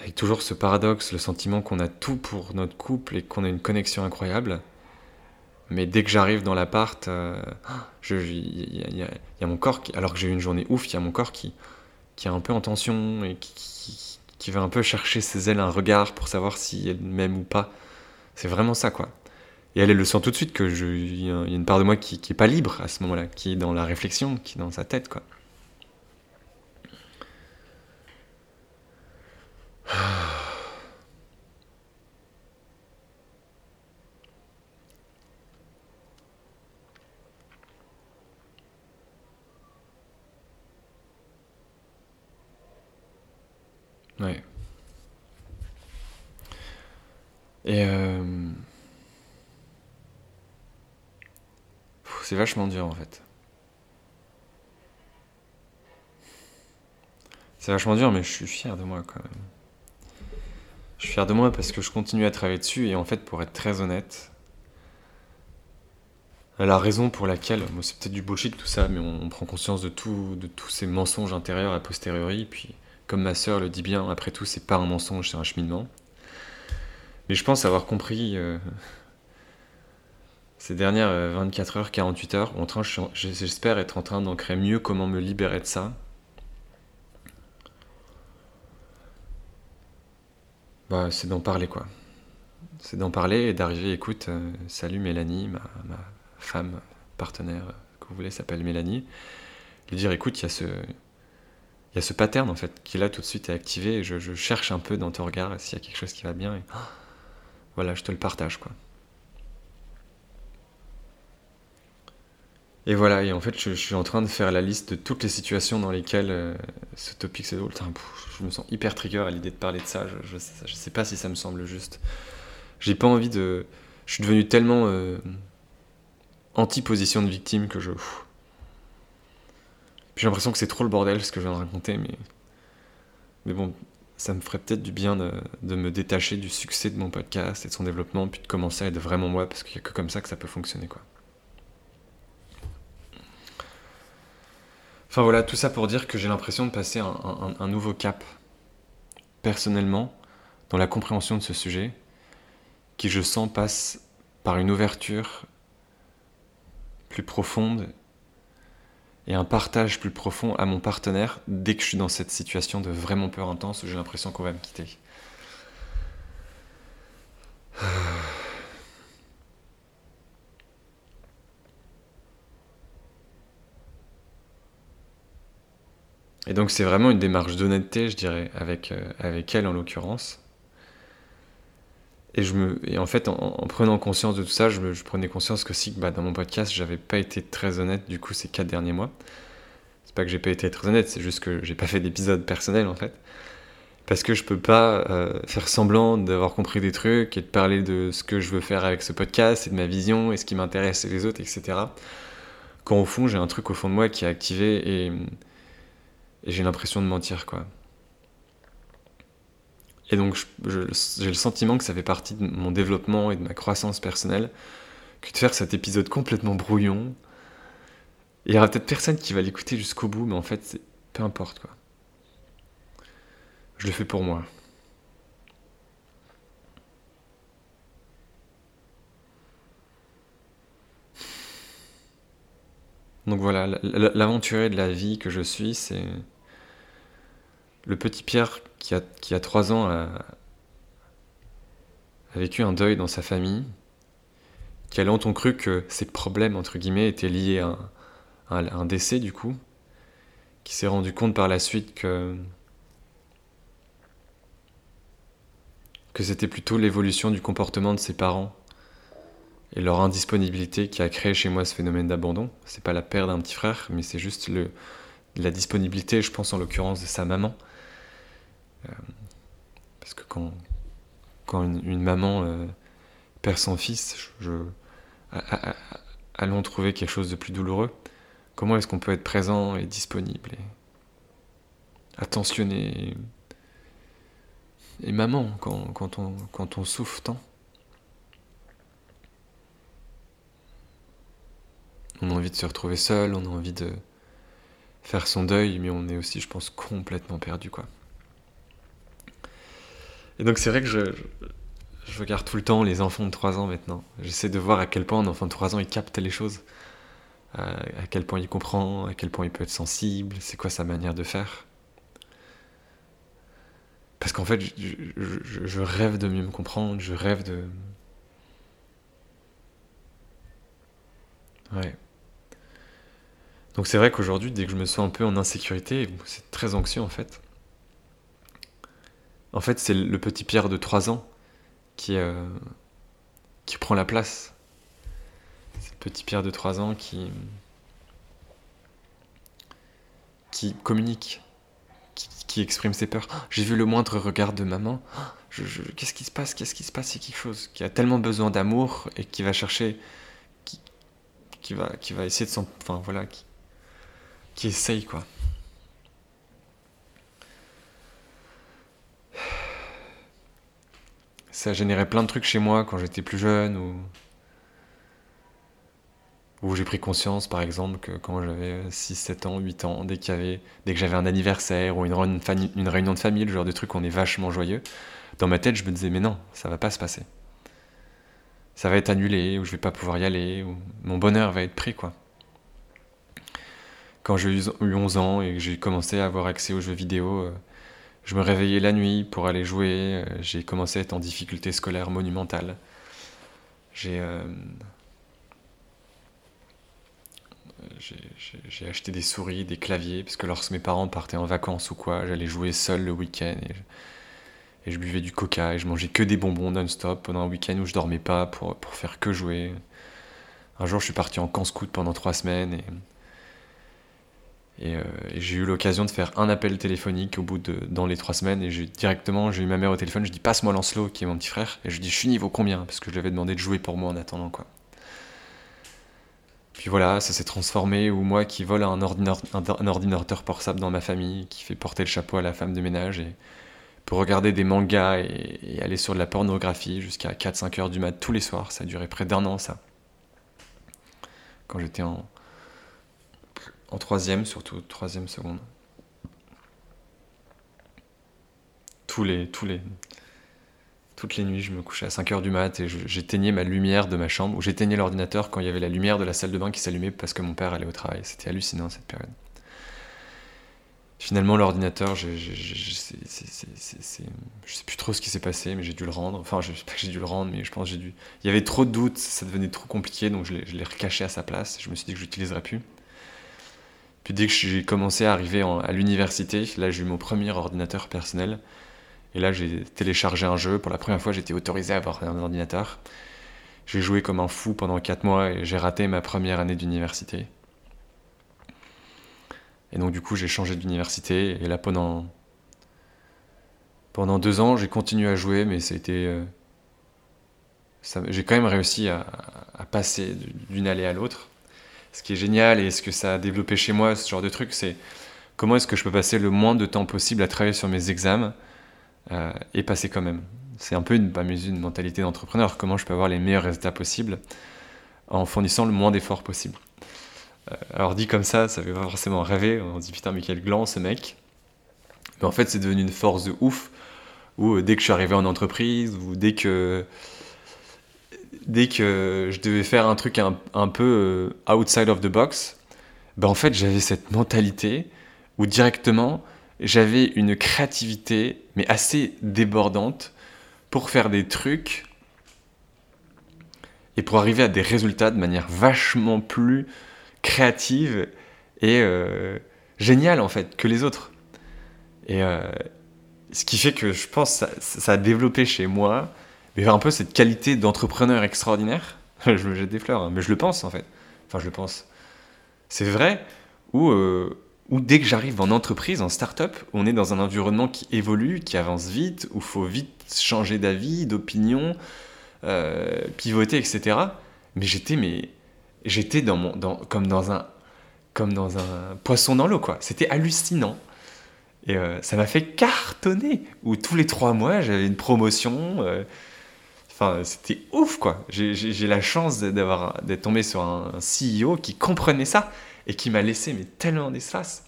avec toujours ce paradoxe, le sentiment qu'on a tout pour notre couple et qu'on a une connexion incroyable, mais dès que j'arrive dans l'appart, euh, il y, a mon corps, qui, alors que j'ai eu une journée ouf, il y a mon corps qui, qui est un peu en tension et qui, va un peu chercher ses ailes un regard pour savoir si elle m'aime ou pas. C'est vraiment ça, quoi. Et elle, le sent tout de suite que il y a une part de moi qui, qui est pas libre à ce moment-là, qui est dans la réflexion, qui est dans sa tête, quoi. Ouais. Et euh, c'est vachement dur en fait. C'est vachement dur, mais je suis fier de moi quand même. Je suis fier de moi parce que je continue à travailler dessus et en fait, pour être très honnête, la raison pour laquelle, c'est peut-être du bullshit tout ça, mais on, prend conscience de, tout, de tous ces mensonges intérieurs a posteriori, puis comme ma sœur le dit bien, après tout, c'est pas un mensonge, c'est un cheminement. Mais je pense avoir compris euh, ces dernières 24 euh, heures, 48 heures, j'espère être en train d'ancrer mieux comment me libérer de ça. Bah, c'est d'en parler quoi. C'est d'en parler et d'arriver, écoute, euh, salut Mélanie, ma, ma, femme, partenaire, que vous voulez, s'appelle Mélanie. Lui dire, écoute, il y a ce, il y a ce pattern en fait qui là tout de suite est activé et je, cherche un peu dans ton regard s'il y a quelque chose qui va bien et voilà je te le partage quoi et voilà et en fait je, suis en train de faire la liste de toutes les situations dans lesquelles euh, ce topic c'est drôle. Je me sens hyper trigger à l'idée de parler de ça. Je, sais pas si ça me semble juste. J'ai pas envie de je suis devenu tellement euh, anti position de victime que je j'ai l'impression que c'est trop le bordel ce que je viens de raconter, mais, mais bon, ça me ferait peut-être du bien de, me détacher du succès de mon podcast et de son développement, puis de commencer à être vraiment moi, parce qu'il n'y a que comme ça que ça peut fonctionner, quoi. Enfin voilà, tout ça pour dire que j'ai l'impression de passer un, nouveau cap, personnellement, dans la compréhension de ce sujet, qui je sens passe par une ouverture plus profonde et un partage plus profond à mon partenaire dès que je suis dans cette situation de vraiment peur intense où j'ai l'impression qu'on va me quitter. Et donc c'est vraiment une démarche d'honnêteté, je dirais, avec, euh, avec elle en l'occurrence. Et, je me, et en fait, en, prenant conscience de tout ça, je, prenais conscience que si bah, dans mon podcast, j'avais pas été très honnête du coup ces quatre derniers mois. C'est pas que j'ai pas été très honnête, c'est juste que j'ai pas fait d'épisode personnel en fait. Parce que je peux pas euh, faire semblant d'avoir compris des trucs et de parler de ce que je veux faire avec ce podcast et de ma vision et ce qui m'intéresse et les autres, etc. Quand au fond, j'ai un truc au fond de moi qui est activé et, et j'ai l'impression de mentir quoi. Et donc j'ai le sentiment que ça fait partie de mon développement et de ma croissance personnelle que de faire cet épisode complètement brouillon. Il y aura peut-être personne qui va l'écouter jusqu'au bout, mais en fait, peu importe quoi. Je le fais pour moi. Donc voilà, l'aventurier de la vie que je suis, c'est le petit Pierre qui a, qui a 3 ans a, vécu un deuil dans sa famille, qui a longtemps cru que ses problèmes, entre guillemets, étaient liés à un, décès, du coup, qui s'est rendu compte par la suite que, c'était plutôt l'évolution du comportement de ses parents et leur indisponibilité qui a créé chez moi ce phénomène d'abandon. C'est pas la perte d'un petit frère, mais c'est juste la disponibilité, je pense en l'occurrence de sa maman, parce que quand, quand une, maman euh, perd son fils, je, allons trouver quelque chose de plus douloureux. Comment est-ce qu'on peut être présent et disponible et attentionné et, maman quand, quand, on, quand on souffre tant? On a envie de se retrouver seul, on a envie de faire son deuil, mais on est aussi, je pense, complètement perdu, quoi. Et donc c'est vrai que je, regarde tout le temps les enfants de 3 ans maintenant. J'essaie de voir à quel point un enfant de 3 ans il capte les choses, euh, à quel point il comprend, à quel point il peut être sensible, c'est quoi sa manière de faire. Parce qu'en fait, je, je, rêve de mieux me comprendre, je rêve de... Ouais. Donc c'est vrai qu'aujourd'hui, dès que je me sens un peu en insécurité, c'est très anxieux en fait, en fait, c'est le petit Pierre de 3 ans qui, euh, qui prend la place. C'est le petit Pierre de 3 ans qui, qui communique, qui, exprime ses peurs. J'ai vu le moindre regard de maman. Qu'est-ce qui se passe? Qu'est-ce qui se passe? C'est quelque chose qui a tellement besoin d'amour et qui va chercher, qui, qui, va, qui va essayer de s'en... Enfin voilà, qui, qui essaye quoi. Ça générait plein de trucs chez moi quand j'étais plus jeune ou où j'ai pris conscience par exemple que quand j'avais 6, 7 ans, 8 ans, dès qu'il y avait dès que j'avais un anniversaire ou une, réunion de famille, le genre de truc où on est vachement joyeux, dans ma tête je me disais mais non, ça va pas se passer. Ça va être annulé ou je vais pas pouvoir y aller ou mon bonheur va être pris quoi. Quand j'ai eu 11 ans et que j'ai commencé à avoir accès aux jeux vidéo, euh, Je me réveillais la nuit pour aller jouer. J'ai commencé à être en difficulté scolaire monumentale. J'ai j'ai acheté des souris, des claviers, parce que lorsque mes parents partaient en vacances ou quoi, j'allais jouer seul le week-end et, je, buvais du coca et je mangeais que des bonbons non-stop pendant un week-end où je dormais pas pour, pour faire que jouer. Un jour, je suis parti en camp scout pendant trois semaines et, et, euh, j'ai eu l'occasion de faire un appel téléphonique au bout de dans les trois semaines et directement j'ai eu ma mère au téléphone, je dis passe-moi Lancelot qui est mon petit frère et je dis je suis niveau combien? Parce que je lui avais demandé de jouer pour moi en attendant quoi. Puis voilà, ça s'est transformé, ou moi qui vole un, ordinateur, portable dans ma famille, qui fait porter le chapeau à la femme de ménage, et pour regarder des mangas et, aller sur de la pornographie jusqu'à 4-5 heures du mat tous les soirs. Ça a duré près d'un an, ça. Quand j'étais en, en troisième, surtout troisième seconde. Tous les, toutes les nuits, je me couchais à 5h du mat et j'éteignais ma lumière de ma chambre, ou j'éteignais l'ordinateur quand il y avait la lumière de la salle de bain qui s'allumait parce que mon père allait au travail. C'était hallucinant cette période. Finalement, l'ordinateur, je sais plus trop ce qui s'est passé, mais j'ai dû le rendre. Enfin, je sais pas que j'ai dû le rendre, mais je pense que j'ai dû. Il y avait trop de doutes, ça devenait trop compliqué, donc je l'ai recaché à sa place. Je me suis dit que je l'utiliserais plus. Puis dès que j'ai commencé à arriver à l'université, là j'ai eu mon premier ordinateur personnel. Et là, j'ai téléchargé un jeu. Pour la première fois, j'étais autorisé à avoir un ordinateur. J'ai joué comme un fou pendant 4 mois et j'ai raté ma première année d'université. Et donc, du coup, j'ai changé d'université. Et là, pendant, pendant deux ans, j'ai continué à jouer, mais c'était. Euh, j'ai quand même réussi à passer d'une allée à l'autre. Ce qui est génial et ce que ça a développé chez moi, ce genre de truc, c'est comment est-ce que je peux passer le moins de temps possible à travailler sur mes examens euh, et passer quand même. C'est un peu une, mentalité d'entrepreneur. Comment je peux avoir les meilleurs résultats possibles en fournissant le moins d'efforts possible. Euh, alors dit comme ça, ça fait pas forcément rêver. On dit putain mais quel gland ce mec. Mais en fait c'est devenu une force de ouf. Où euh, dès que je suis arrivé en entreprise ou dès que dès que je devais faire un truc un, peu outside of the box, ben en fait j'avais cette mentalité où directement j'avais une créativité, mais assez débordante, pour faire des trucs et pour arriver à des résultats de manière vachement plus créative et euh, géniale en fait que les autres. Et euh, ce qui fait que je pense que ça, a développé chez moi mais un peu cette qualité d'entrepreneur extraordinaire. je me jette des fleurs, hein, mais je le pense en fait. Enfin, je le pense. C'est vrai, où euh, ou dès que j'arrive en entreprise, en start-up, on est dans un environnement qui évolue, qui avance vite, où il faut vite changer d'avis, d'opinion, euh, pivoter, etc. Mais j'étais, mais j'étais dans mon, dans, comme dans un, comme dans un poisson dans l'eau, quoi. C'était hallucinant. Et euh, ça m'a fait cartonner. Où tous les trois mois, j'avais une promotion. Enfin, c'était ouf, quoi. J'ai la chance d'avoir d'être tombé sur un CEO qui comprenait ça et qui m'a laissé mais tellement d'espace.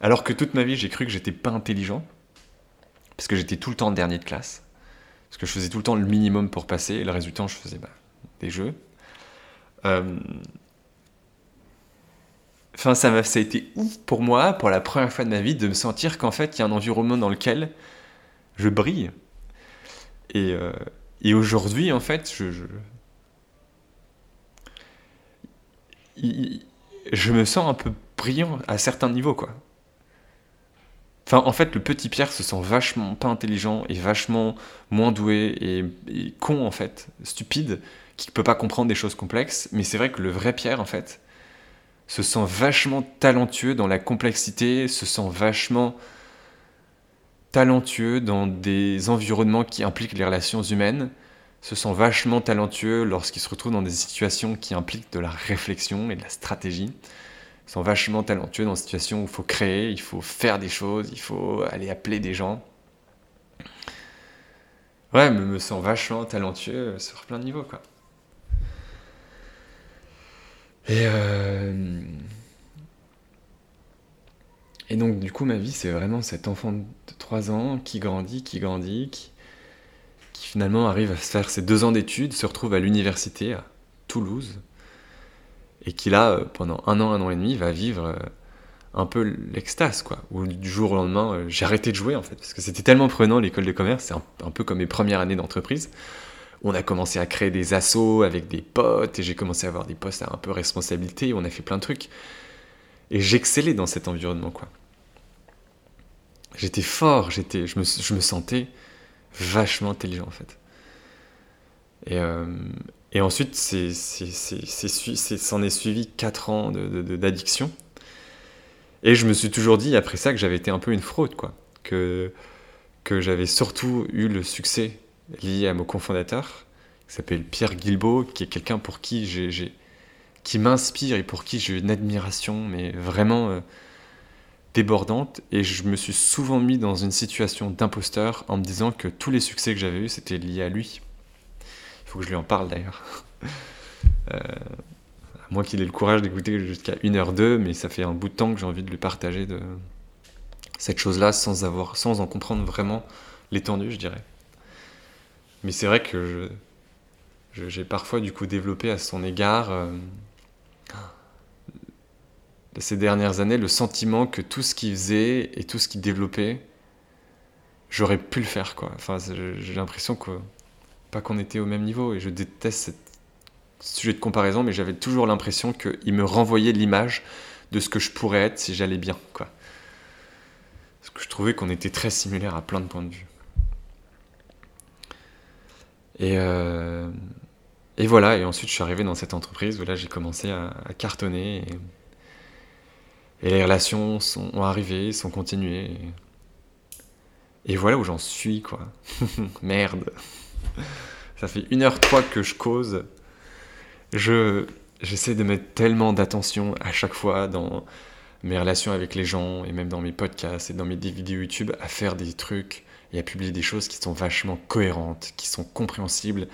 Alors que toute ma vie, j'ai cru que j'étais pas intelligent, parce que j'étais tout le temps dernier de classe, parce que je faisais tout le temps le minimum pour passer, et le résultat, je faisais bah, des jeux. Euh, enfin, ça, ça a été ouf pour moi, pour la première fois de ma vie, de me sentir qu'en fait, il y a un environnement dans lequel je brille. Et, euh, et aujourd'hui, en fait, je, je me sens un peu brillant à certains niveaux, quoi. En fait, le petit Pierre se sent vachement pas intelligent et vachement moins doué et, con, en fait, stupide, qui peut pas comprendre des choses complexes. Mais c'est vrai que le vrai Pierre, en fait, se sent vachement talentueux dans la complexité, se sent vachement talentueux dans des environnements qui impliquent les relations humaines, se sent vachement talentueux lorsqu'ils se retrouvent dans des situations qui impliquent de la réflexion et de la stratégie. Ils sont vachement talentueux dans des situations où il faut créer, il faut faire des choses, il faut aller appeler des gens. Ouais, mais me sens vachement talentueux sur plein de niveaux, quoi. Et, euh, et donc, du coup, ma vie, c'est vraiment cet enfant de 3 ans qui grandit, qui grandit, qui, finalement arrive à faire ses deux ans d'études, se retrouve à l'université à Toulouse, et qui là, euh, pendant un an, un an et demi, va vivre euh, un peu l'extase, quoi. Où du jour au lendemain, euh, j'ai arrêté de jouer, en fait, parce que c'était tellement prenant l'école de commerce, c'est un, peu comme mes premières années d'entreprise. On a commencé à créer des assos avec des potes, et j'ai commencé à avoir des postes à un peu responsabilité, on a fait plein de trucs. Et j'excellais dans cet environnement, quoi. J'étais fort, j'étais, je, me, je me sentais vachement intelligent, en fait. Et, euh, et ensuite, c'en est, suivi 4 ans d'addiction. Et je me suis toujours dit après ça que j'avais été un peu une fraude, quoi. Que, que j'avais surtout eu le succès lié à mon cofondateur, qui s'appelle Pierre Guilbeault, qui est quelqu'un pour qui j'ai, qui m'inspire et pour qui j'ai une admiration, mais vraiment euh, débordante. Et je me suis souvent mis dans une situation d'imposteur en me disant que tous les succès que j'avais eus, c'était lié à lui. Il faut que je lui en parle d'ailleurs. euh, moi qu'il ait le courage d'écouter jusqu'à 1h02, mais ça fait un bout de temps que j'ai envie de lui partager de cette chose-là sans, avoir, sans en comprendre vraiment l'étendue, je dirais. Mais c'est vrai que j'ai parfois du coup développé à son égard, euh, ces dernières années, le sentiment que tout ce qu'il faisait et tout ce qu'il développait, j'aurais pu le faire. Quoi. Enfin, j'ai l'impression que, pas qu'on était au même niveau, et je déteste cette sujet de comparaison, mais j'avais toujours l'impression qu'il me renvoyait l'image de ce que je pourrais être si j'allais bien. Quoi. Parce que je trouvais qu'on était très similaires à plein de points de vue. Et, euh, et voilà, et ensuite je suis arrivé dans cette entreprise où là j'ai commencé à, cartonner. Les relations sont, ont arrivé, sont continuées. Et, et voilà où j'en suis, quoi. Merde. Ça fait une heure trois que je cause je j'essaie de mettre tellement d'attention à chaque fois dans mes relations avec les gens et même dans mes podcasts et dans mes vidéos YouTube à faire des trucs et à publier des choses qui sont vachement cohérentes, qui sont compréhensibles,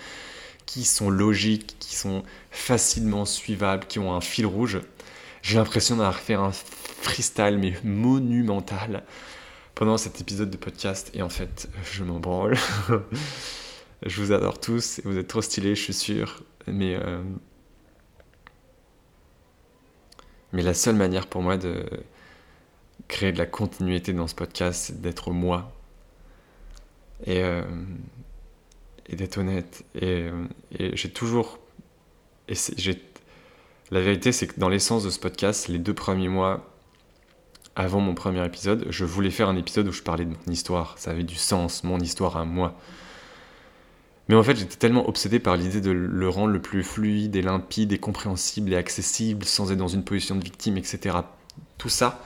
qui sont logiques, qui sont facilement suivables, qui ont un fil rouge. J'ai l'impression d'avoir fait un freestyle mais monumental pendant cet épisode de podcast et en fait je m'en branle. je vous adore tous vous êtes trop stylés, je suis sûr. Mais euh, Mais la seule manière pour moi de créer de la continuité dans ce podcast, c'est d'être moi. Et, euh, et d'être honnête. Et, euh, j'ai toujours. J'ai, la vérité, c'est que dans l'essence de ce podcast, les deux premiers mois avant mon premier épisode, je voulais faire un épisode où je parlais de mon histoire. Ça avait du sens, mon histoire à moi. Mais en fait, j'étais tellement obsédé par l'idée de le rendre le plus fluide et limpide et compréhensible et accessible sans être dans une position de victime, etc. Tout ça.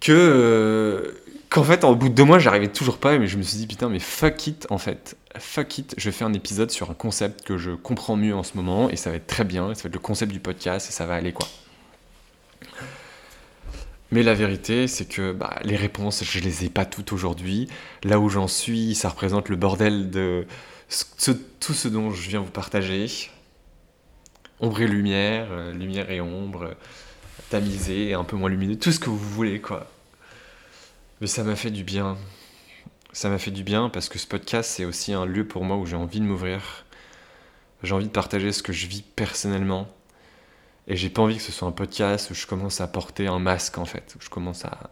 Que. Qu'en fait, en bout de deux mois, j'arrivais toujours pas, mais je me suis dit, putain, mais fuck it, en fait. Fuck it, je fais un épisode sur un concept que je comprends mieux en ce moment, et ça va être très bien, ça va être le concept du podcast, et ça va aller, quoi. Mais la vérité, c'est que bah, les réponses, je les ai pas toutes aujourd'hui. Là où j'en suis, ça représente le bordel de tout ce dont je viens vous partager. Ombre et lumière, euh, lumière et ombre, tamisé, un peu moins lumineux, tout ce que vous voulez, quoi. Mais ça m'a fait du bien. Ça m'a fait du bien parce que ce podcast, c'est aussi un lieu pour moi où j'ai envie de m'ouvrir. J'ai envie de partager ce que je vis personnellement et j'ai pas envie que ce soit un podcast où je commence à porter un masque en fait, où je commence à,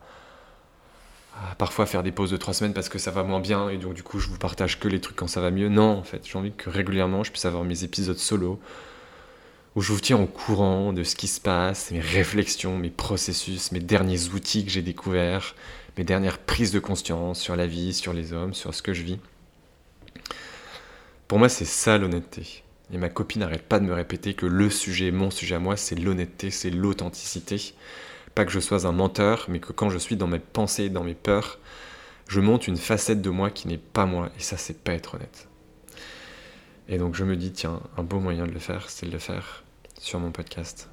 parfois faire des pauses de trois semaines parce que ça va moins bien et donc du coup je vous partage que les trucs quand ça va mieux. Non, en fait, j'ai envie que régulièrement je puisse avoir mes épisodes solo où je vous tiens au courant de ce qui se passe, mes réflexions, mes processus, mes derniers outils que j'ai découverts, mes dernières prises de conscience sur la vie, sur les hommes, sur ce que je vis. Pour moi, c'est ça l'honnêteté. Et ma copine n'arrête pas de me répéter que le sujet, mon sujet à moi, c'est l'honnêteté, c'est l'authenticité. Pas que je sois un menteur, mais que quand je suis dans mes pensées, dans mes peurs, je monte une facette de moi qui n'est pas moi. Et ça, c'est pas être honnête. Et donc je me dis, tiens, un beau moyen de le faire, c'est de le faire sur mon podcast.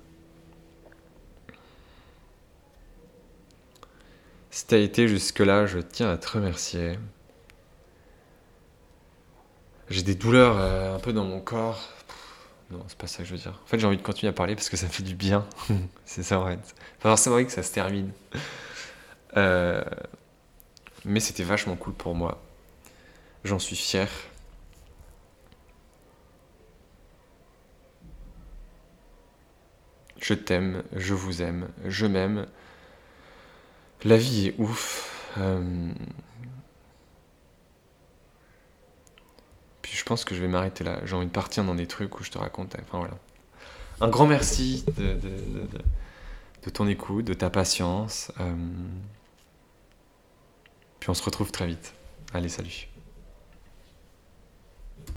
Si t'as été jusque-là, je tiens à te remercier. J'ai des douleurs euh, un peu dans mon corps. Non, c'est pas ça que je veux dire. En fait, j'ai envie de continuer à parler parce que ça fait du bien. c'est ça en fait. C'est vrai que ça se termine. Euh, mais c'était vachement cool pour moi. J'en suis fier. Je t'aime, je vous aime, je m'aime. La vie est ouf. Euh, puis je pense que je vais m'arrêter là. J'ai envie de partir dans des trucs où je te raconte. Un grand merci de, de, ton écoute, de ta patience. Euh, puis on se retrouve très vite. Allez, salut.